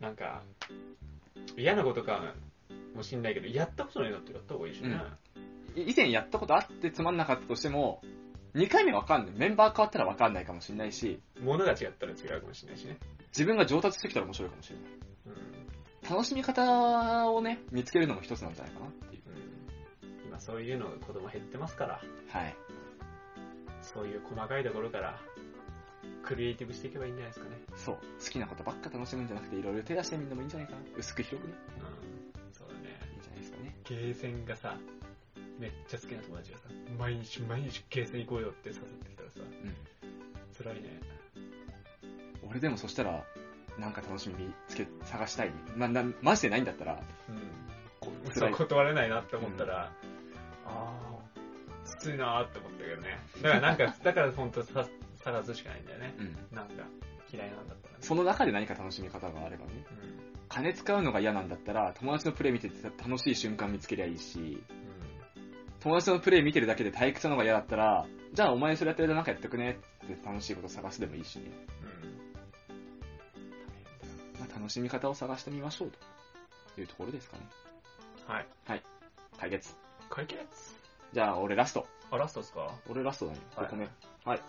なんか、嫌なことかもしんないけど、やったことないのってやった方がいいしね。以前やったことあってつまんなかったとしても、2回目わかんない。メンバー変わったらわかんないかもしれないし、物が違ったら違うかもしれないしね。自分が上達してきたら面白いかもしれない。うん。楽しみ方をね、見つけるのも一つなんじゃないかなっていう。うん、今そういうのが子供減ってますから、はい。そういう細かいところから、クリエイティブしていけばいいんじゃないですかね。そう。好きなことばっか楽しむんじゃなくて、いろいろ手出してみるのもいいんじゃないかな。薄く広くね。うん。そうだね。いいんじゃないですかね。ゲーセンがさ、めっちゃ好きな友達がさ、毎日毎日ゲーセン行こうよって誘ってきたらさ、うん。辛いね。俺でもそしたら、なんか楽しみ見つけ、探したい。な、な、マジでないんだったら、うん。こそう辛い。断れないなって思ったら、ああ、きついなーって思ったけどね。だからなんか、だから本当さ探すしかないんだよね。うん。なんか、嫌いなんだったらね。その中で何か楽しみ方があればね。うん。金使うのが嫌なんだったら、友達のプレイ見てて楽しい瞬間見つけりゃいいし、友達のプレイ見てるだけで退屈なのが嫌だったら、じゃあお前それやってる間なんかやってくねって楽しいこと探すでもいいしね。うん。まあ、楽しみ方を探してみましょうというところですかね。はい。解決。解決？じゃあ俺ラスト。あ、ラストですか？俺ラストだね。はい5個目。はい。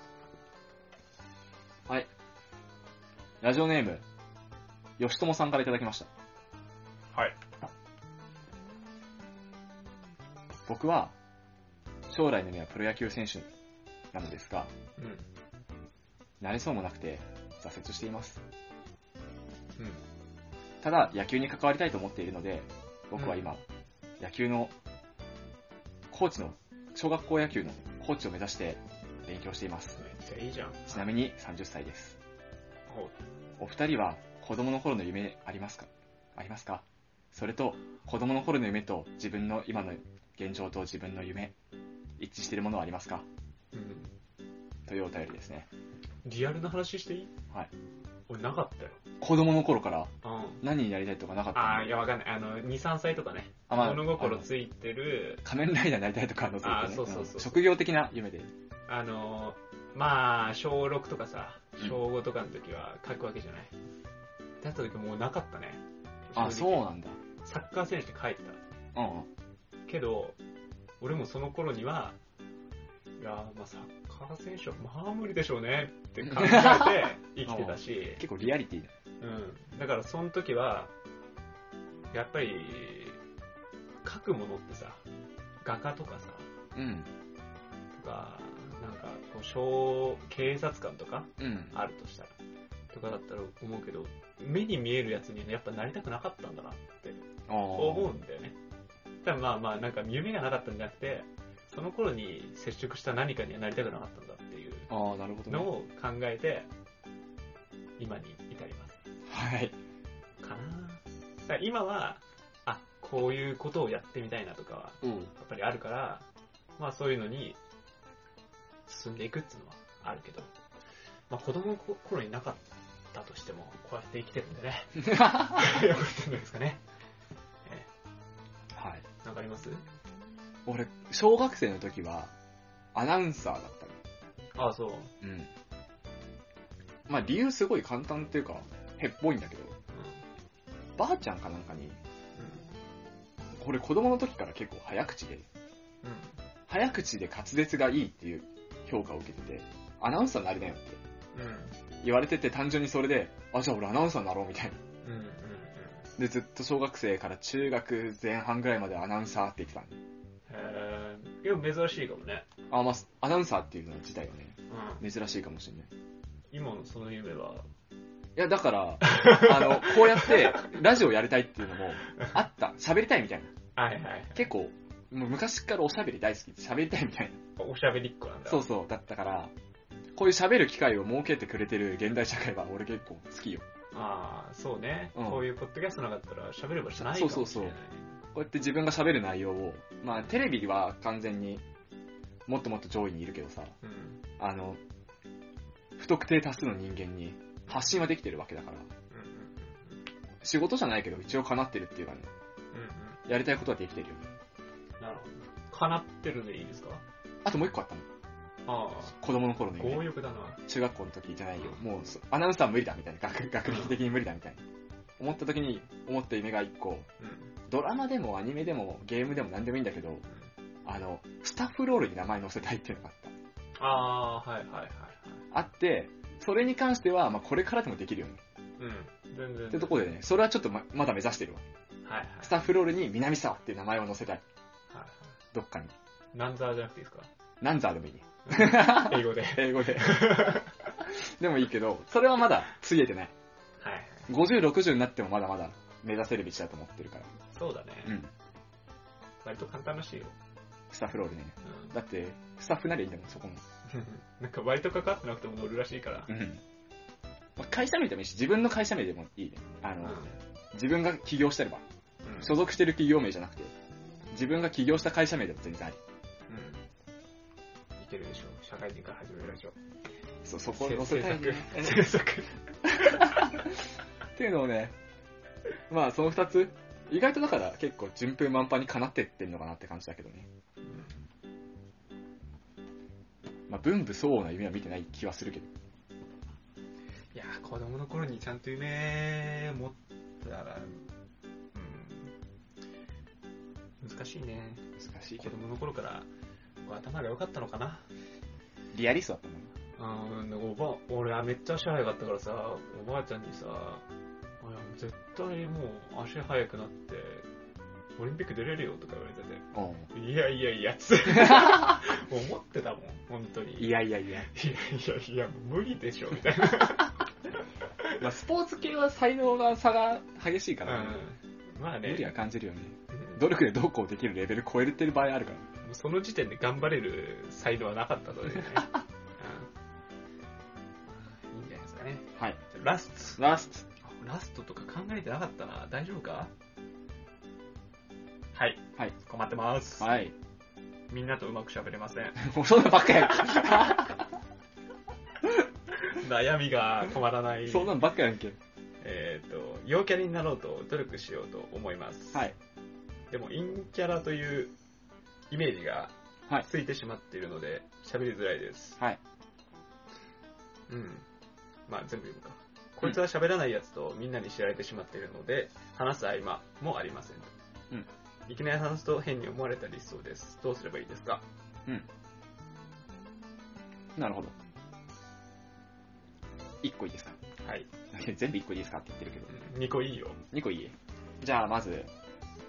はい。ラジオネーム、吉友さんからいただきました。はい。僕は、将来の夢はプロ野球選手なのですが、うん。なれそうもなくて、挫折しています。うん。ただ、野球に関わりたいと思っているので、僕は今、野球の、コーチの、小学校野球のコーチを目指して勉強しています。めっちゃいいじゃん。ちなみに30歳です。おお二人は子供の頃の夢ありますか？ありますか？それと、子供の頃の夢と自分の今の現状と自分の夢、一致しているものはありますか？うん。というお便りですね。リアルな話していい？はい。俺なかったよ。子供の頃からうん。何になりたいとかなかったああ、のいや、わかんない。あの、2、3歳とかね。あまあ物心ついてる、仮面ライダーになりたいとかのそうあーそうそうそう職業的な夢で。あの、まあ、小6とかさうん、小5とかの時は書くわけじゃない。だった時もうなかったね。あ、正直そうなんだ。サッカー選手って書いてうんうん。た。けど、俺もその頃には、いやー、まあ、サッカー選手はまあ無理でしょうねって考えて生きてたし、結構リアリティだ。うん。だからその時は、やっぱり、書くものってさ、画家とかさ、うん。とか、なんか、こう、小、警察官とかうん。あるとしたら、とかだったら思うけど、目に見えるやつにやっぱなりたくなかったんだなって思思うんだよね。ただまあまあ、なんか夢がなかったんじゃなくて、その頃に接触した何かにはなりたくなかったんだっていうああ、なるほどね。のを考えて、今に至ります。はい。かなだから今は、あ、こういうことをやってみたいなとかは、うん。やっぱりあるから、まあそういうのに進んでいくっていうのはあるけど、まあ子供の頃になかったとしても、こうやって生きてるんでね、よかったんじゃないですかね。はい。わかります？俺、小学生の時は、アナウンサーだったの。あそう。うん。まあ理由すごい簡単っていうか、へっぽいんだけど、うばあちゃんかなんかに、ん。これ子供の時から結構早口で、うん。早口で滑舌がいいっていう評価を受けてて、アナウンサーになりなよってうん。言われてて単純にそれで、あ、じゃあ俺アナウンサーになろうみたいな。で、ずっと小学生から中学前半ぐらいまでアナウンサーって言ってたんで。へー、いや、珍しいかもね。あ、まあ、アナウンサーっていうの自体はね、うん。珍しいかもしれない。今のその夢は、いや、だから、あの、こうやって、ラジオやりたいっていうのも、あった。喋りたいみたいな。はいはいはい。結構、もう昔からおしゃべり大好きで喋りたいみたいな。おしゃべりっ子なんだ。そうそう、だったから、こういう喋る機会を設けてくれてる現代社会は俺結構好きよ。ああ、そうね、うんこういうポッドキャストなかったら喋ればしないかもしれない。そうそうそうこうやって自分が喋る内容を、まあテレビは完全にもっともっと上位にいるけどさ、うん。あの、不特定多数の人間に発信はできてるわけだから、うんうん仕事じゃないけど一応叶ってるっていうかね、うん。うんうん。やりたいことはできてるよね。なるほど。かなってるでいいですか？あともう一個あったの。あ子供の頃の強欲だな。中学校の時じゃないよ。もうそ、アナウンサー無理だみたいな。学学歴的に無理だみたいな。思った時に思った夢が一個、うん。ドラマでもアニメでもゲームでも何でもいいんだけど、あの、スタッフロールに名前載せたいっていうのがあった。ああー、はいはいはいはい。あって、それに関しては、まあ、これからでもできるよね。うん。全然。ってところでね、それはちょっとままだ目指してるわ。はいはい。スタッフロールに南沢っていう名前を載せたい。はいはい。どっかに。ナンザーじゃなくていいですか？ナンザーでもいいね。英語で。はい英語で。でもいいけど、それはまだついえてない。はい。50、60になってもまだまだ目指せる道だと思ってるから。そうだね。うん。割と簡単らしいよ。スタッフロールね。うんだって、スタッフなりゃいいんだもん、そこも。なんか割と関わってなくても乗るらしいから。うん。まあ会社名でもいいし、自分の会社名でもいいね。あの、うん自分が起業してれば、うん所属してる企業名じゃなくて、自分が起業した会社名でも全然あり。うん。いけるでしょう。社会人から始めるでしょう。そう、そこを載せたいね。制作。っていうのをね、まあその二つ、意外とだから結構順風満帆にかなってってんのかなって感じだけどね。まあ文武相応な夢は見てない気はするけど。いやー、子供の頃にちゃんと夢持ったら、うん。難しいね。難しいけど。子供の頃から頭が良かったのかな。リアリストだったもん。うん、おば、俺はめっちゃ足速かったからさ、おばあちゃんにさ、いや絶対もう足速くなって、オリンピック出れるよとか言われてて、いやいやいや、つ 思ってたもん、本当に。いやいやいや。いやいやいや、無理でしょ、みたいな。まあスポーツ系は才能が差が激しいからね。うん、まあね、無理は感じるよね。うん努力でどうこうできるレベル超えてる場合あるから。その時点で頑張れる才能はなかったのでね。うんいいんじゃないですかね。はい。ラスト。ラスラストとか考えてなかったな。大丈夫か？はい。はい。困ってます。ト。はい。みんなとうまく喋れません。もうそんなばっかやん 悩みが止まらない。け。そんなんばっかやんけ。えっ、と、陽キャラになろうと努力しようと思います。はい。でも、陰キャラというイメージがはいついてしまっているので、喋りづらいです。はい。うん。まあ、全部読むか。こいつは喋らないやつとみんなに知られてしまっているので、話す合間もありませんと。うん。いきなり話すと変に思われたりしそうです。どうすればいいですか？うん。なるほど。一個いいですか？はい。全部一個いいですかって言ってるけど。2個いいよ。二個いい？じゃあまず、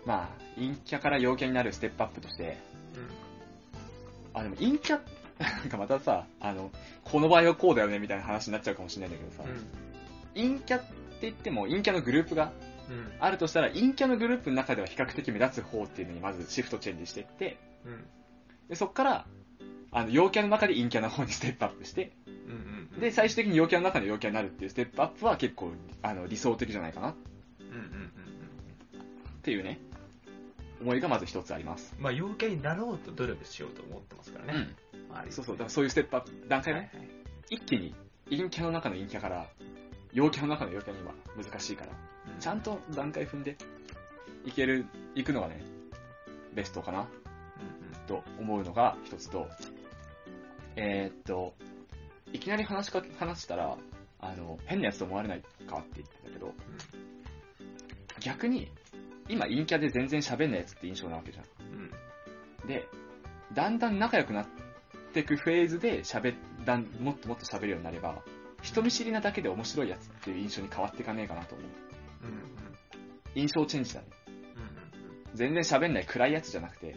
まあ、陰キャから陽キャになるステップアップとして、うん。あ、でも陰キャ、なんかまたさ、あの、この場合はこうだよねみたいな話になっちゃうかもしれないんだけどさ、陰キャって言っても陰キャのグループがうん。うん。あるとしたら、陰キャのグループの中では比較的目立つ方っていうのにまずシフトチェンジしていって、うん。で、そっから、あの、陽キャの中で陰キャの方にステップアップして、うん。うん。で、最終的に陽キャの中の陽キャになるっていうステップアップは結構、あの、理想的じゃないかなっうん。うん。うん。ていうね、思いがまず一つあります。まあ、陽キャになろうと努力しようと思ってますからね。周り。そうそう、だからそういうステップアップ、段階ね、はいはい。一気に陰キャの中の陰キャから、陽キャの中の陽キャには難しいから、うん。ちゃんと段階踏んで、いける、いくのがね、ベストかな。うんと思うのが一つと、えーっと、いきなり話しか話したら、あの、変なやつと思われないかって言ってたけど、逆に、今陰キャで全然喋んないやつって印象なわけじゃん。うん。うん。で、だんだん仲良くなっていくフェーズで喋だん、もっともっと喋るようになれば、人見知りなだけで面白いやつっていう印象に変わっていかねえかなと思う。うん。うん。印象チェンジだね。うん。全然喋んない暗いやつじゃなくて、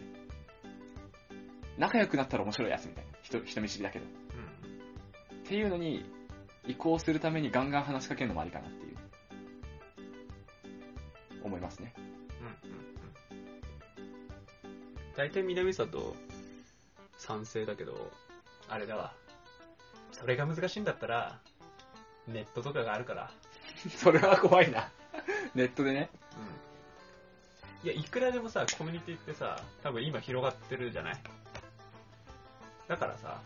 仲良くなったら面白いやつみたいな。人人見知りだけど。うん。っていうのに移行するためにガンガン話しかけるのもありかなっていう。思いますね。大体南里賛成だけど、あれだわ。それが難しいんだったら、ネットとかがあるから。それは怖いな。ネットでね。うん。いや、いくらでもさ、コミュニティってさ、多分今広がってるじゃない？だからさ、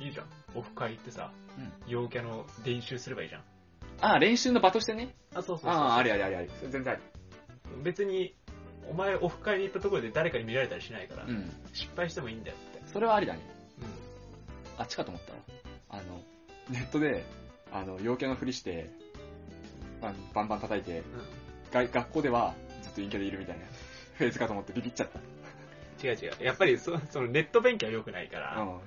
いいじゃん。オフ会行ってさ、うん陽キャの練習すればいいじゃん。ああ、練習の場としてね。あ、そうああ、ありありありあり。全然あり。別に、お前オフ会に行ったところで誰かに見られたりしないから、うん。失敗してもいいんだよって。それはありだね。うあっちかと思ったわ。あの、ネットで、あの、陽キャのふりして、まあ、バンバン叩いて、ん。うん。が学校ではずっと陰キャでいるみたいなフェーズかと思ってビビっちゃった。違う違う。やっぱりそそのネット勉強は良くないから、うん。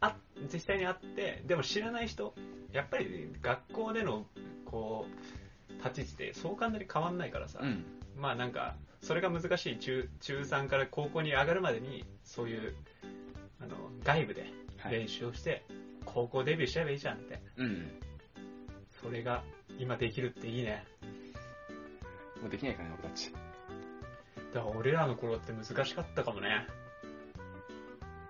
あ実際に会って、でも知らない人、やっぱり学校での、こう、立ち位置ってそう簡単に変わんないからさ、うん。まあなんか、それが難しい中中3から高校に上がるまでに、そういう、あの、外部ではい。練習をして、高校デビューしちゃえばいいじゃんって。うん。それが今できるっていいね。もうできないからね、俺たち。だから俺らの頃って難しかったかもね。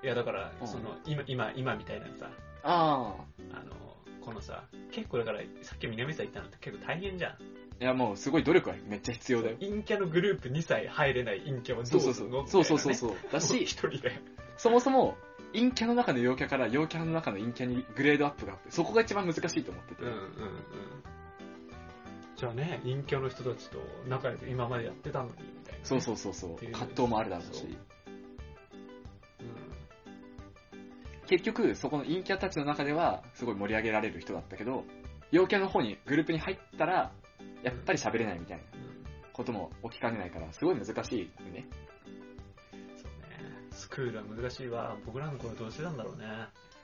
いやだからう、んその、今、今、今みたいなさ、ああ。あの、このさ、結構だから、さっき南さん言ったのって結構大変じゃん。いや、もうすごい努力はめっちゃ必要だよ。陰キャのグループ2歳入れない陰キャはどそううそうそう。するの？そうそうそうう。そう。だだし、し、一人で。そもそも、陰キャの中の陽キャから陽キャの中の陰キャにグレードアップがあって、そこが一番難しいと思ってて。うんうんうん。じゃあね、陰キャの人たちと仲良く今までやってたのに、みたいなね、そうそうそうそう。葛藤もあるだろうし。結局、そこの陰キャたちの中では、すごい盛り上げられる人だったけど、陽キャの方に、グループに入ったら、やっぱり喋れないみたいな。ことも起きかねないから、すごい難しいよね。そうね。スクールは難しいわ。僕らの頃どうしてたんだろうね。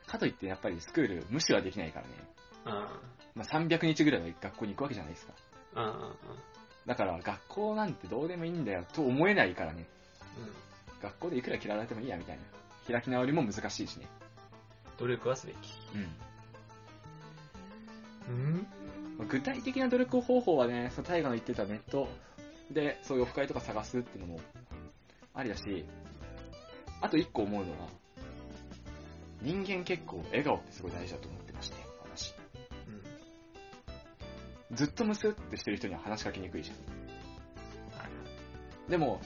かといって、やっぱりスクール、無視はできないからね。うん。まあ、300日ぐらいは学校に行くわけじゃないですか。うんうんうん。だから、学校なんてどうでもいいんだよ、と思えないからね。うん。学校でいくら嫌われてもいいや、みたいな。開き直りも難しいしね。努力はすべき。うん。うんまあ具体的な努力方法はね、その大河の言ってたネットで、そういうオフ会とか探すっていうのもありだし、あと一個思うのは、人間結構笑顔ってすごい大事だと思ってまして、私。うん。ずっとムスってしてる人には話しかけにくいじゃん。でも、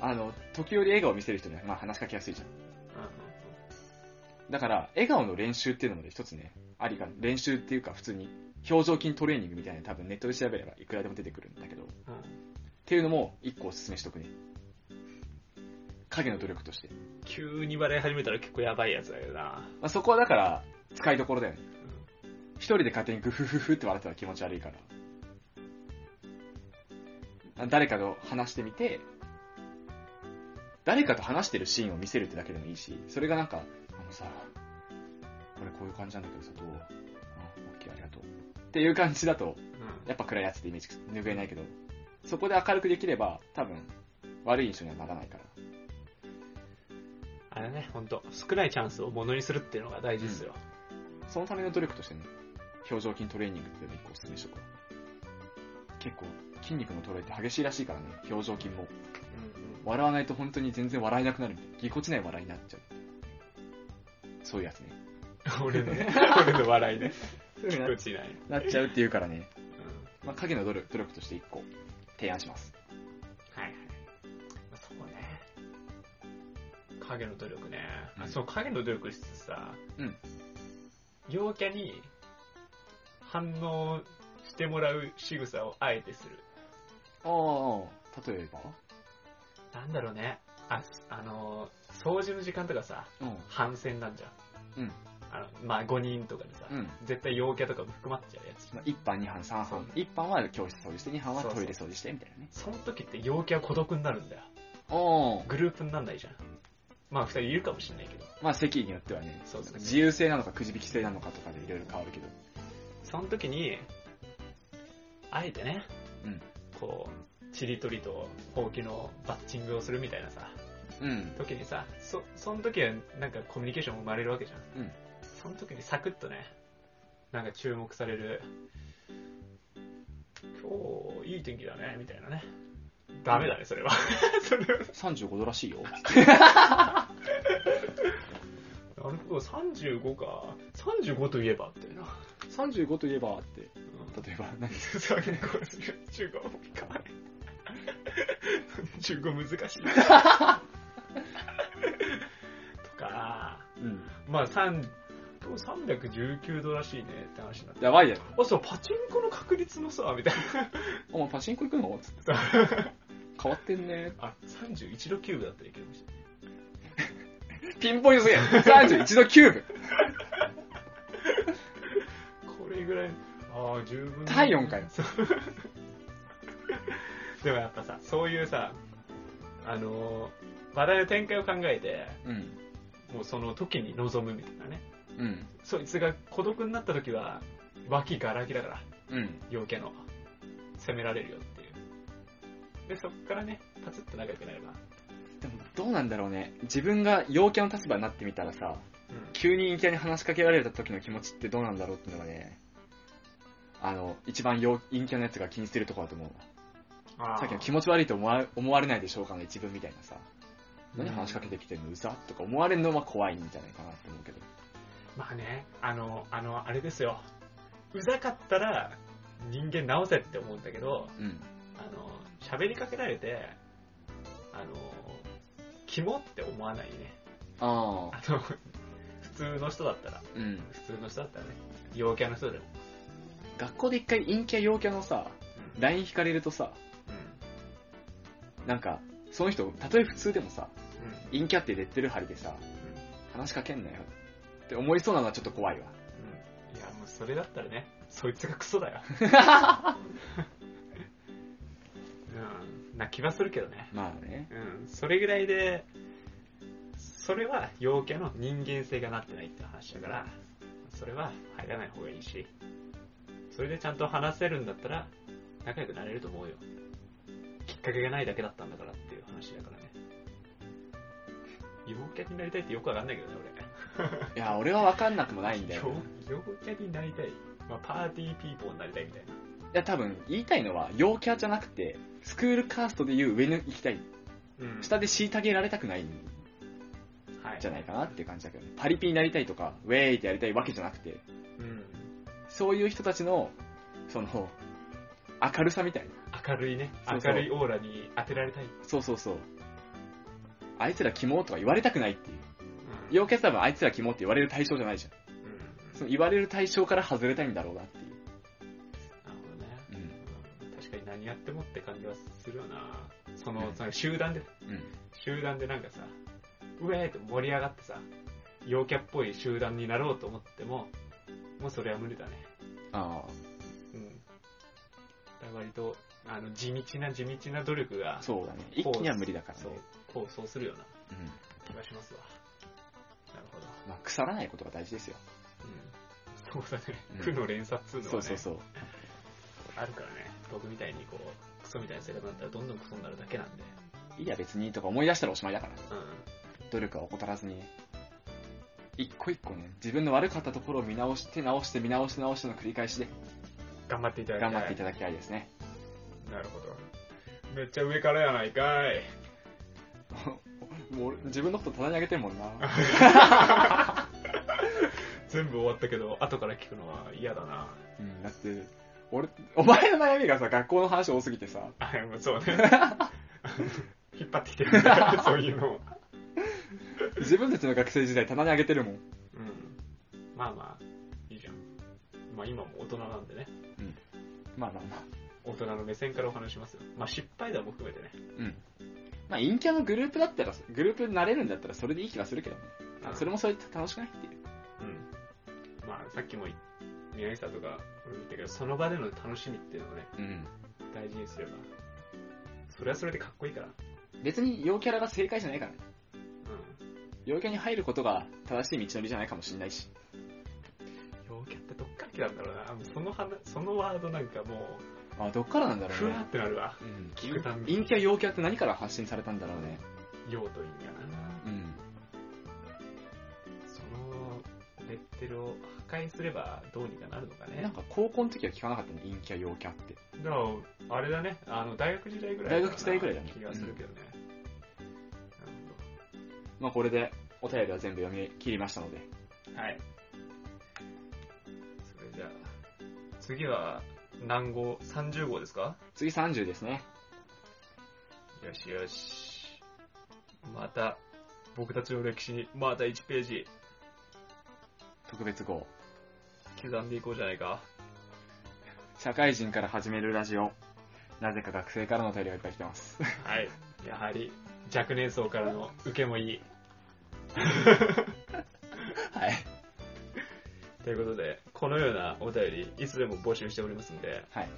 あの、時折笑顔を見せる人にはまあ話しかけやすいじゃん。だから、笑顔の練習っていうのも一つね、ありか、練習っていうか普通に、表情筋トレーニングみたいなの多分ネットで調べればいくらでも出てくるんだけど、っうんうん。ていうのも一個おすすめしとくね。影の努力として。急に笑い始めたら結構やばいやつだよな。まあ、そこはだから、使いどころだよね。一人で勝手にグフフフって笑ったら気持ち悪いから。あ誰かと話してみて、誰かと話してるシーンを見せるってだけでもいいし、それがなんか、あのさ、これこういう感じなんだけどさ、どう？あ、オッケーありがとう。っていう感じだと、うん。やっぱ暗いやつってイメージ拭えないけど、そこで明るくできれば、多分、悪い印象にはならないから。あれね、ほんと、少ないチャンスをものにするっていうのが大事ですよ。そのための努力としてね、表情筋トレーニングっていうのを一個おすすめしとくわ結構、筋肉の衰えって激しいらしいからね、表情筋も。笑わないと本当に全然笑えなくなるみたいな。ぎこちない笑いになっちゃう。そういうやつね。俺のね、俺の笑いね。そういうこっちなっちゃうっていうからね、うん。まあ、影の努力努力として一個提案します。はいはい。まあそこね。影の努力ね。うんその影の努力してさ、うん陽キャに反応してもらう仕草をあえてする。ああ、例えば？なんだろうね。あ、あのー、掃除の時間とかさ、うん。反戦なんじゃん。うん。あの、まあ5人とかでさ、うん。絶対陽キャとかも含まっちゃうやつ。まあ、1班、2班、3そう班。1班は教室掃除して、2班はトイレ掃除して、みたいなね。その時って陽キャは孤独になるんだよ。おー。グループになんないじゃん。まあ二人いるかもしれないけど。まあ、席によってはね、そうそう自由性なのかくじ引き制なのかとかでいろいろ変わるけど。その時に、あえてね、うん。こう、ちりとりとほうきのバッチングをするみたいなさ、うん。時にさ、そ、その時はなんかコミュニケーションも生まれるわけじゃん。うん。その時にサクッとね、なんか注目される、今日いい天気だね、みたいなね。ダメだね、それは。それは35度らしいよ。うなるほど、35か。35といえばってな。35といえばって、うん例えば何？35、15か。15難しい。とか、うん。まあ、3 319度らしいねって話になって。やばいやろ。あ、そう、パチンコの確率のさ、みたいな。お前パチンコ行くの？つって。変わってんね。あ、31度キューブだったらいけるかもしれない。ピンポイントすぎる。31度キューブ。これぐらい、ああ、十分。体温かよそう。でもやっぱさ、そういうさ、あのー話題の展開を考えて、うん。もうその時に臨むみたいなね。うん。そいつが孤独になった時は、脇がら空きだから、うん。陽キャの。攻められるよっていう。で、そっからね、パツッと仲良くなれば。でもどうなんだろうね。自分が陽キャの立場になってみたらさ、うん。急に陰キャに話しかけられた時の気持ちってどうなんだろうっていうのがね、あの、一番陽陰キャのやつが気にしてるところだと思うわ。さっきの気持ち悪いと思わ思われないでしょうかの一文みたいなさ、何話しかけてきてんの？うざとか思われるのは怖いんじゃないかなって思うけど。まあね、あの、あの、あれですよ。うざかったら、人間直せって思うんだけど、うん。あの、喋りかけられて、あの、キモって思わないね。ああ。あの、普通の人だったら、うん。普通の人だったらね、陽キャの人でも。学校で一回陰キャ陽キャのさ、うん。LINE 引かれるとさ、うん。なんか、その人、たとえ普通でもさ、うん。陰キャってレッテル貼りでさ、話しかけんなよって思いそうなのはちょっと怖いわ。うん。いや、もうそれだったらね、そいつがクソだよ。うん。な気はするけどね。まあね。うん。それぐらいで、それは陽キャの人間性がなってないって話だから、それは入らない方がいいし、それでちゃんと話せるんだったら、仲良くなれると思うよ。きっかけがないだけだったんだからっていう話だからね。陽キャになりたいってよくわかんないけどね、いや、俺は分かんなくもないんだ俺。よ。陽陽キャになりたい。まあ、パーティーピーポーになりたいみたいな。いや、多分、言いたいのは、陽キャじゃなくて、スクールカーストでいう上に行きたい。うん下で虐げられたくないんはい。じゃないかなっていう感じだけど、パリピになりたいとか、ウェーイってやりたいわけじゃなくて、うん。そういう人たちの、その、明るさみたいな。明るいね。そうそう明るいオーラに当てられたい。そうそうそう。あいつらキモとか言われたくないっていう。うん陽キャって多分あいつらキモって言われる対象じゃないじゃん。うんその言われる対象から外れたいんだろうなっていう。なるほどね。うん。うん確かに何やってもって感じはするよな。そうんの、その集団で、うん。集団でなんかさ、うえーって盛り上がってさ、陽キャっぽい集団になろうと思っても、もうそれは無理だね。あうん。だから割と、あの、地道な地道な努力があ、、そうだね。一気には無理だからねそう。、こう、そうするようなうん。気がしますわ。まあ、腐らないことが大事ですよ。うん。そうだねうん。負の連鎖っつうのはね、そうそうそう。あるからね。僕みたいにこう、クソみたいな性格になったらどんどんクソになるだけなんで。いいや別にとか思い出したらおしまいだから。うん。努力は怠らずにね。一個一個ね、自分の悪かったところを見直して直して見直して直しての繰り返しで頑張っていただきたい。頑張っていただきたいですね。なるほど。めっちゃ上からやないかい。もう俺自分のこと棚に上げてんもんな。全部終わったけど、後から聞くのは嫌だな。うん、だって、俺、お前の悩みがさ、学校の話多すぎてさ、あ、もうそうね。引っ張ってきてるんだ そういうのを。自分たちの学生時代棚に上げてるもん。うん。まあまあ、いいじゃん。まあ今も大人なんでね。まあまあまあ。大人の目線からお話しますよ。まあ失敗談も含めてね。うん。まあ、陰キャのグループだったら、グループになれるんだったらそれでいい気がするけどね。あそれもそれで楽しくないっていう。うん。まあさっきも言宮城さんとか俺も言ったけど、その場での楽しみっていうのをね、うん。大事にすれば、それはそれでかっこいいから。別に陽キャラが正解じゃないからね。う陽キャに入ることが正しい道のりじゃないかもしれないし。ん。陽キャってどっから来たんだろうな。もうその話、そのワードなんかもあ、どっからなんだう、ろうねふわー。ってなるわ。うん聞くたんびに陰キャ陽キャって何から発信されたんだろうね。用と意味やな。うん。そのレッテルを破壊すればどうにかなるのかね。なんか高校の時は聞かなかったね、陰キャ陽キャって。だから、あれだね、あの、大学時代ぐらい大学時代ぐらいだね気がするけどね。なるまあこれで、お便りは全部読み切りましたので。はい。それじゃあ、次は何号 ?30 号ですか？次30ですね。よしよし。また、僕たちの歴史に、また1ページ、特別号。刻んでいこうじゃないか。社会人から始めるラジオ。なぜか学生からのお便りがいっぱい来てます。はい。やはり、若年層からの受けもいい。はい。ということで、このようなお便り、いつでも募集しておりますんで、はい。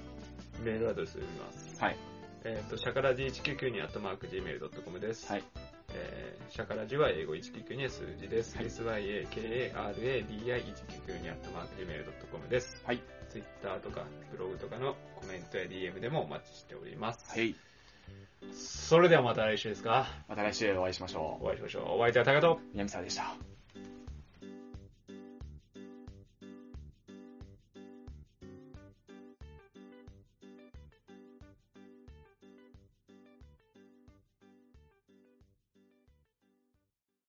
メールアドレスを読みます。はい。えっ、と、シャカラジ199にアットマーク Gmail.com です。はい。えーシャカラジは英語199に数字です。はい SYAKARADI199 にアットマーク Gmail.com です。はい。Twitter とかブログとかのコメントや DM でもお待ちしております。はい。それではまた来週ですかまた来週お会いしましょお会いしましょう。お相手はタカとう。南沢でした。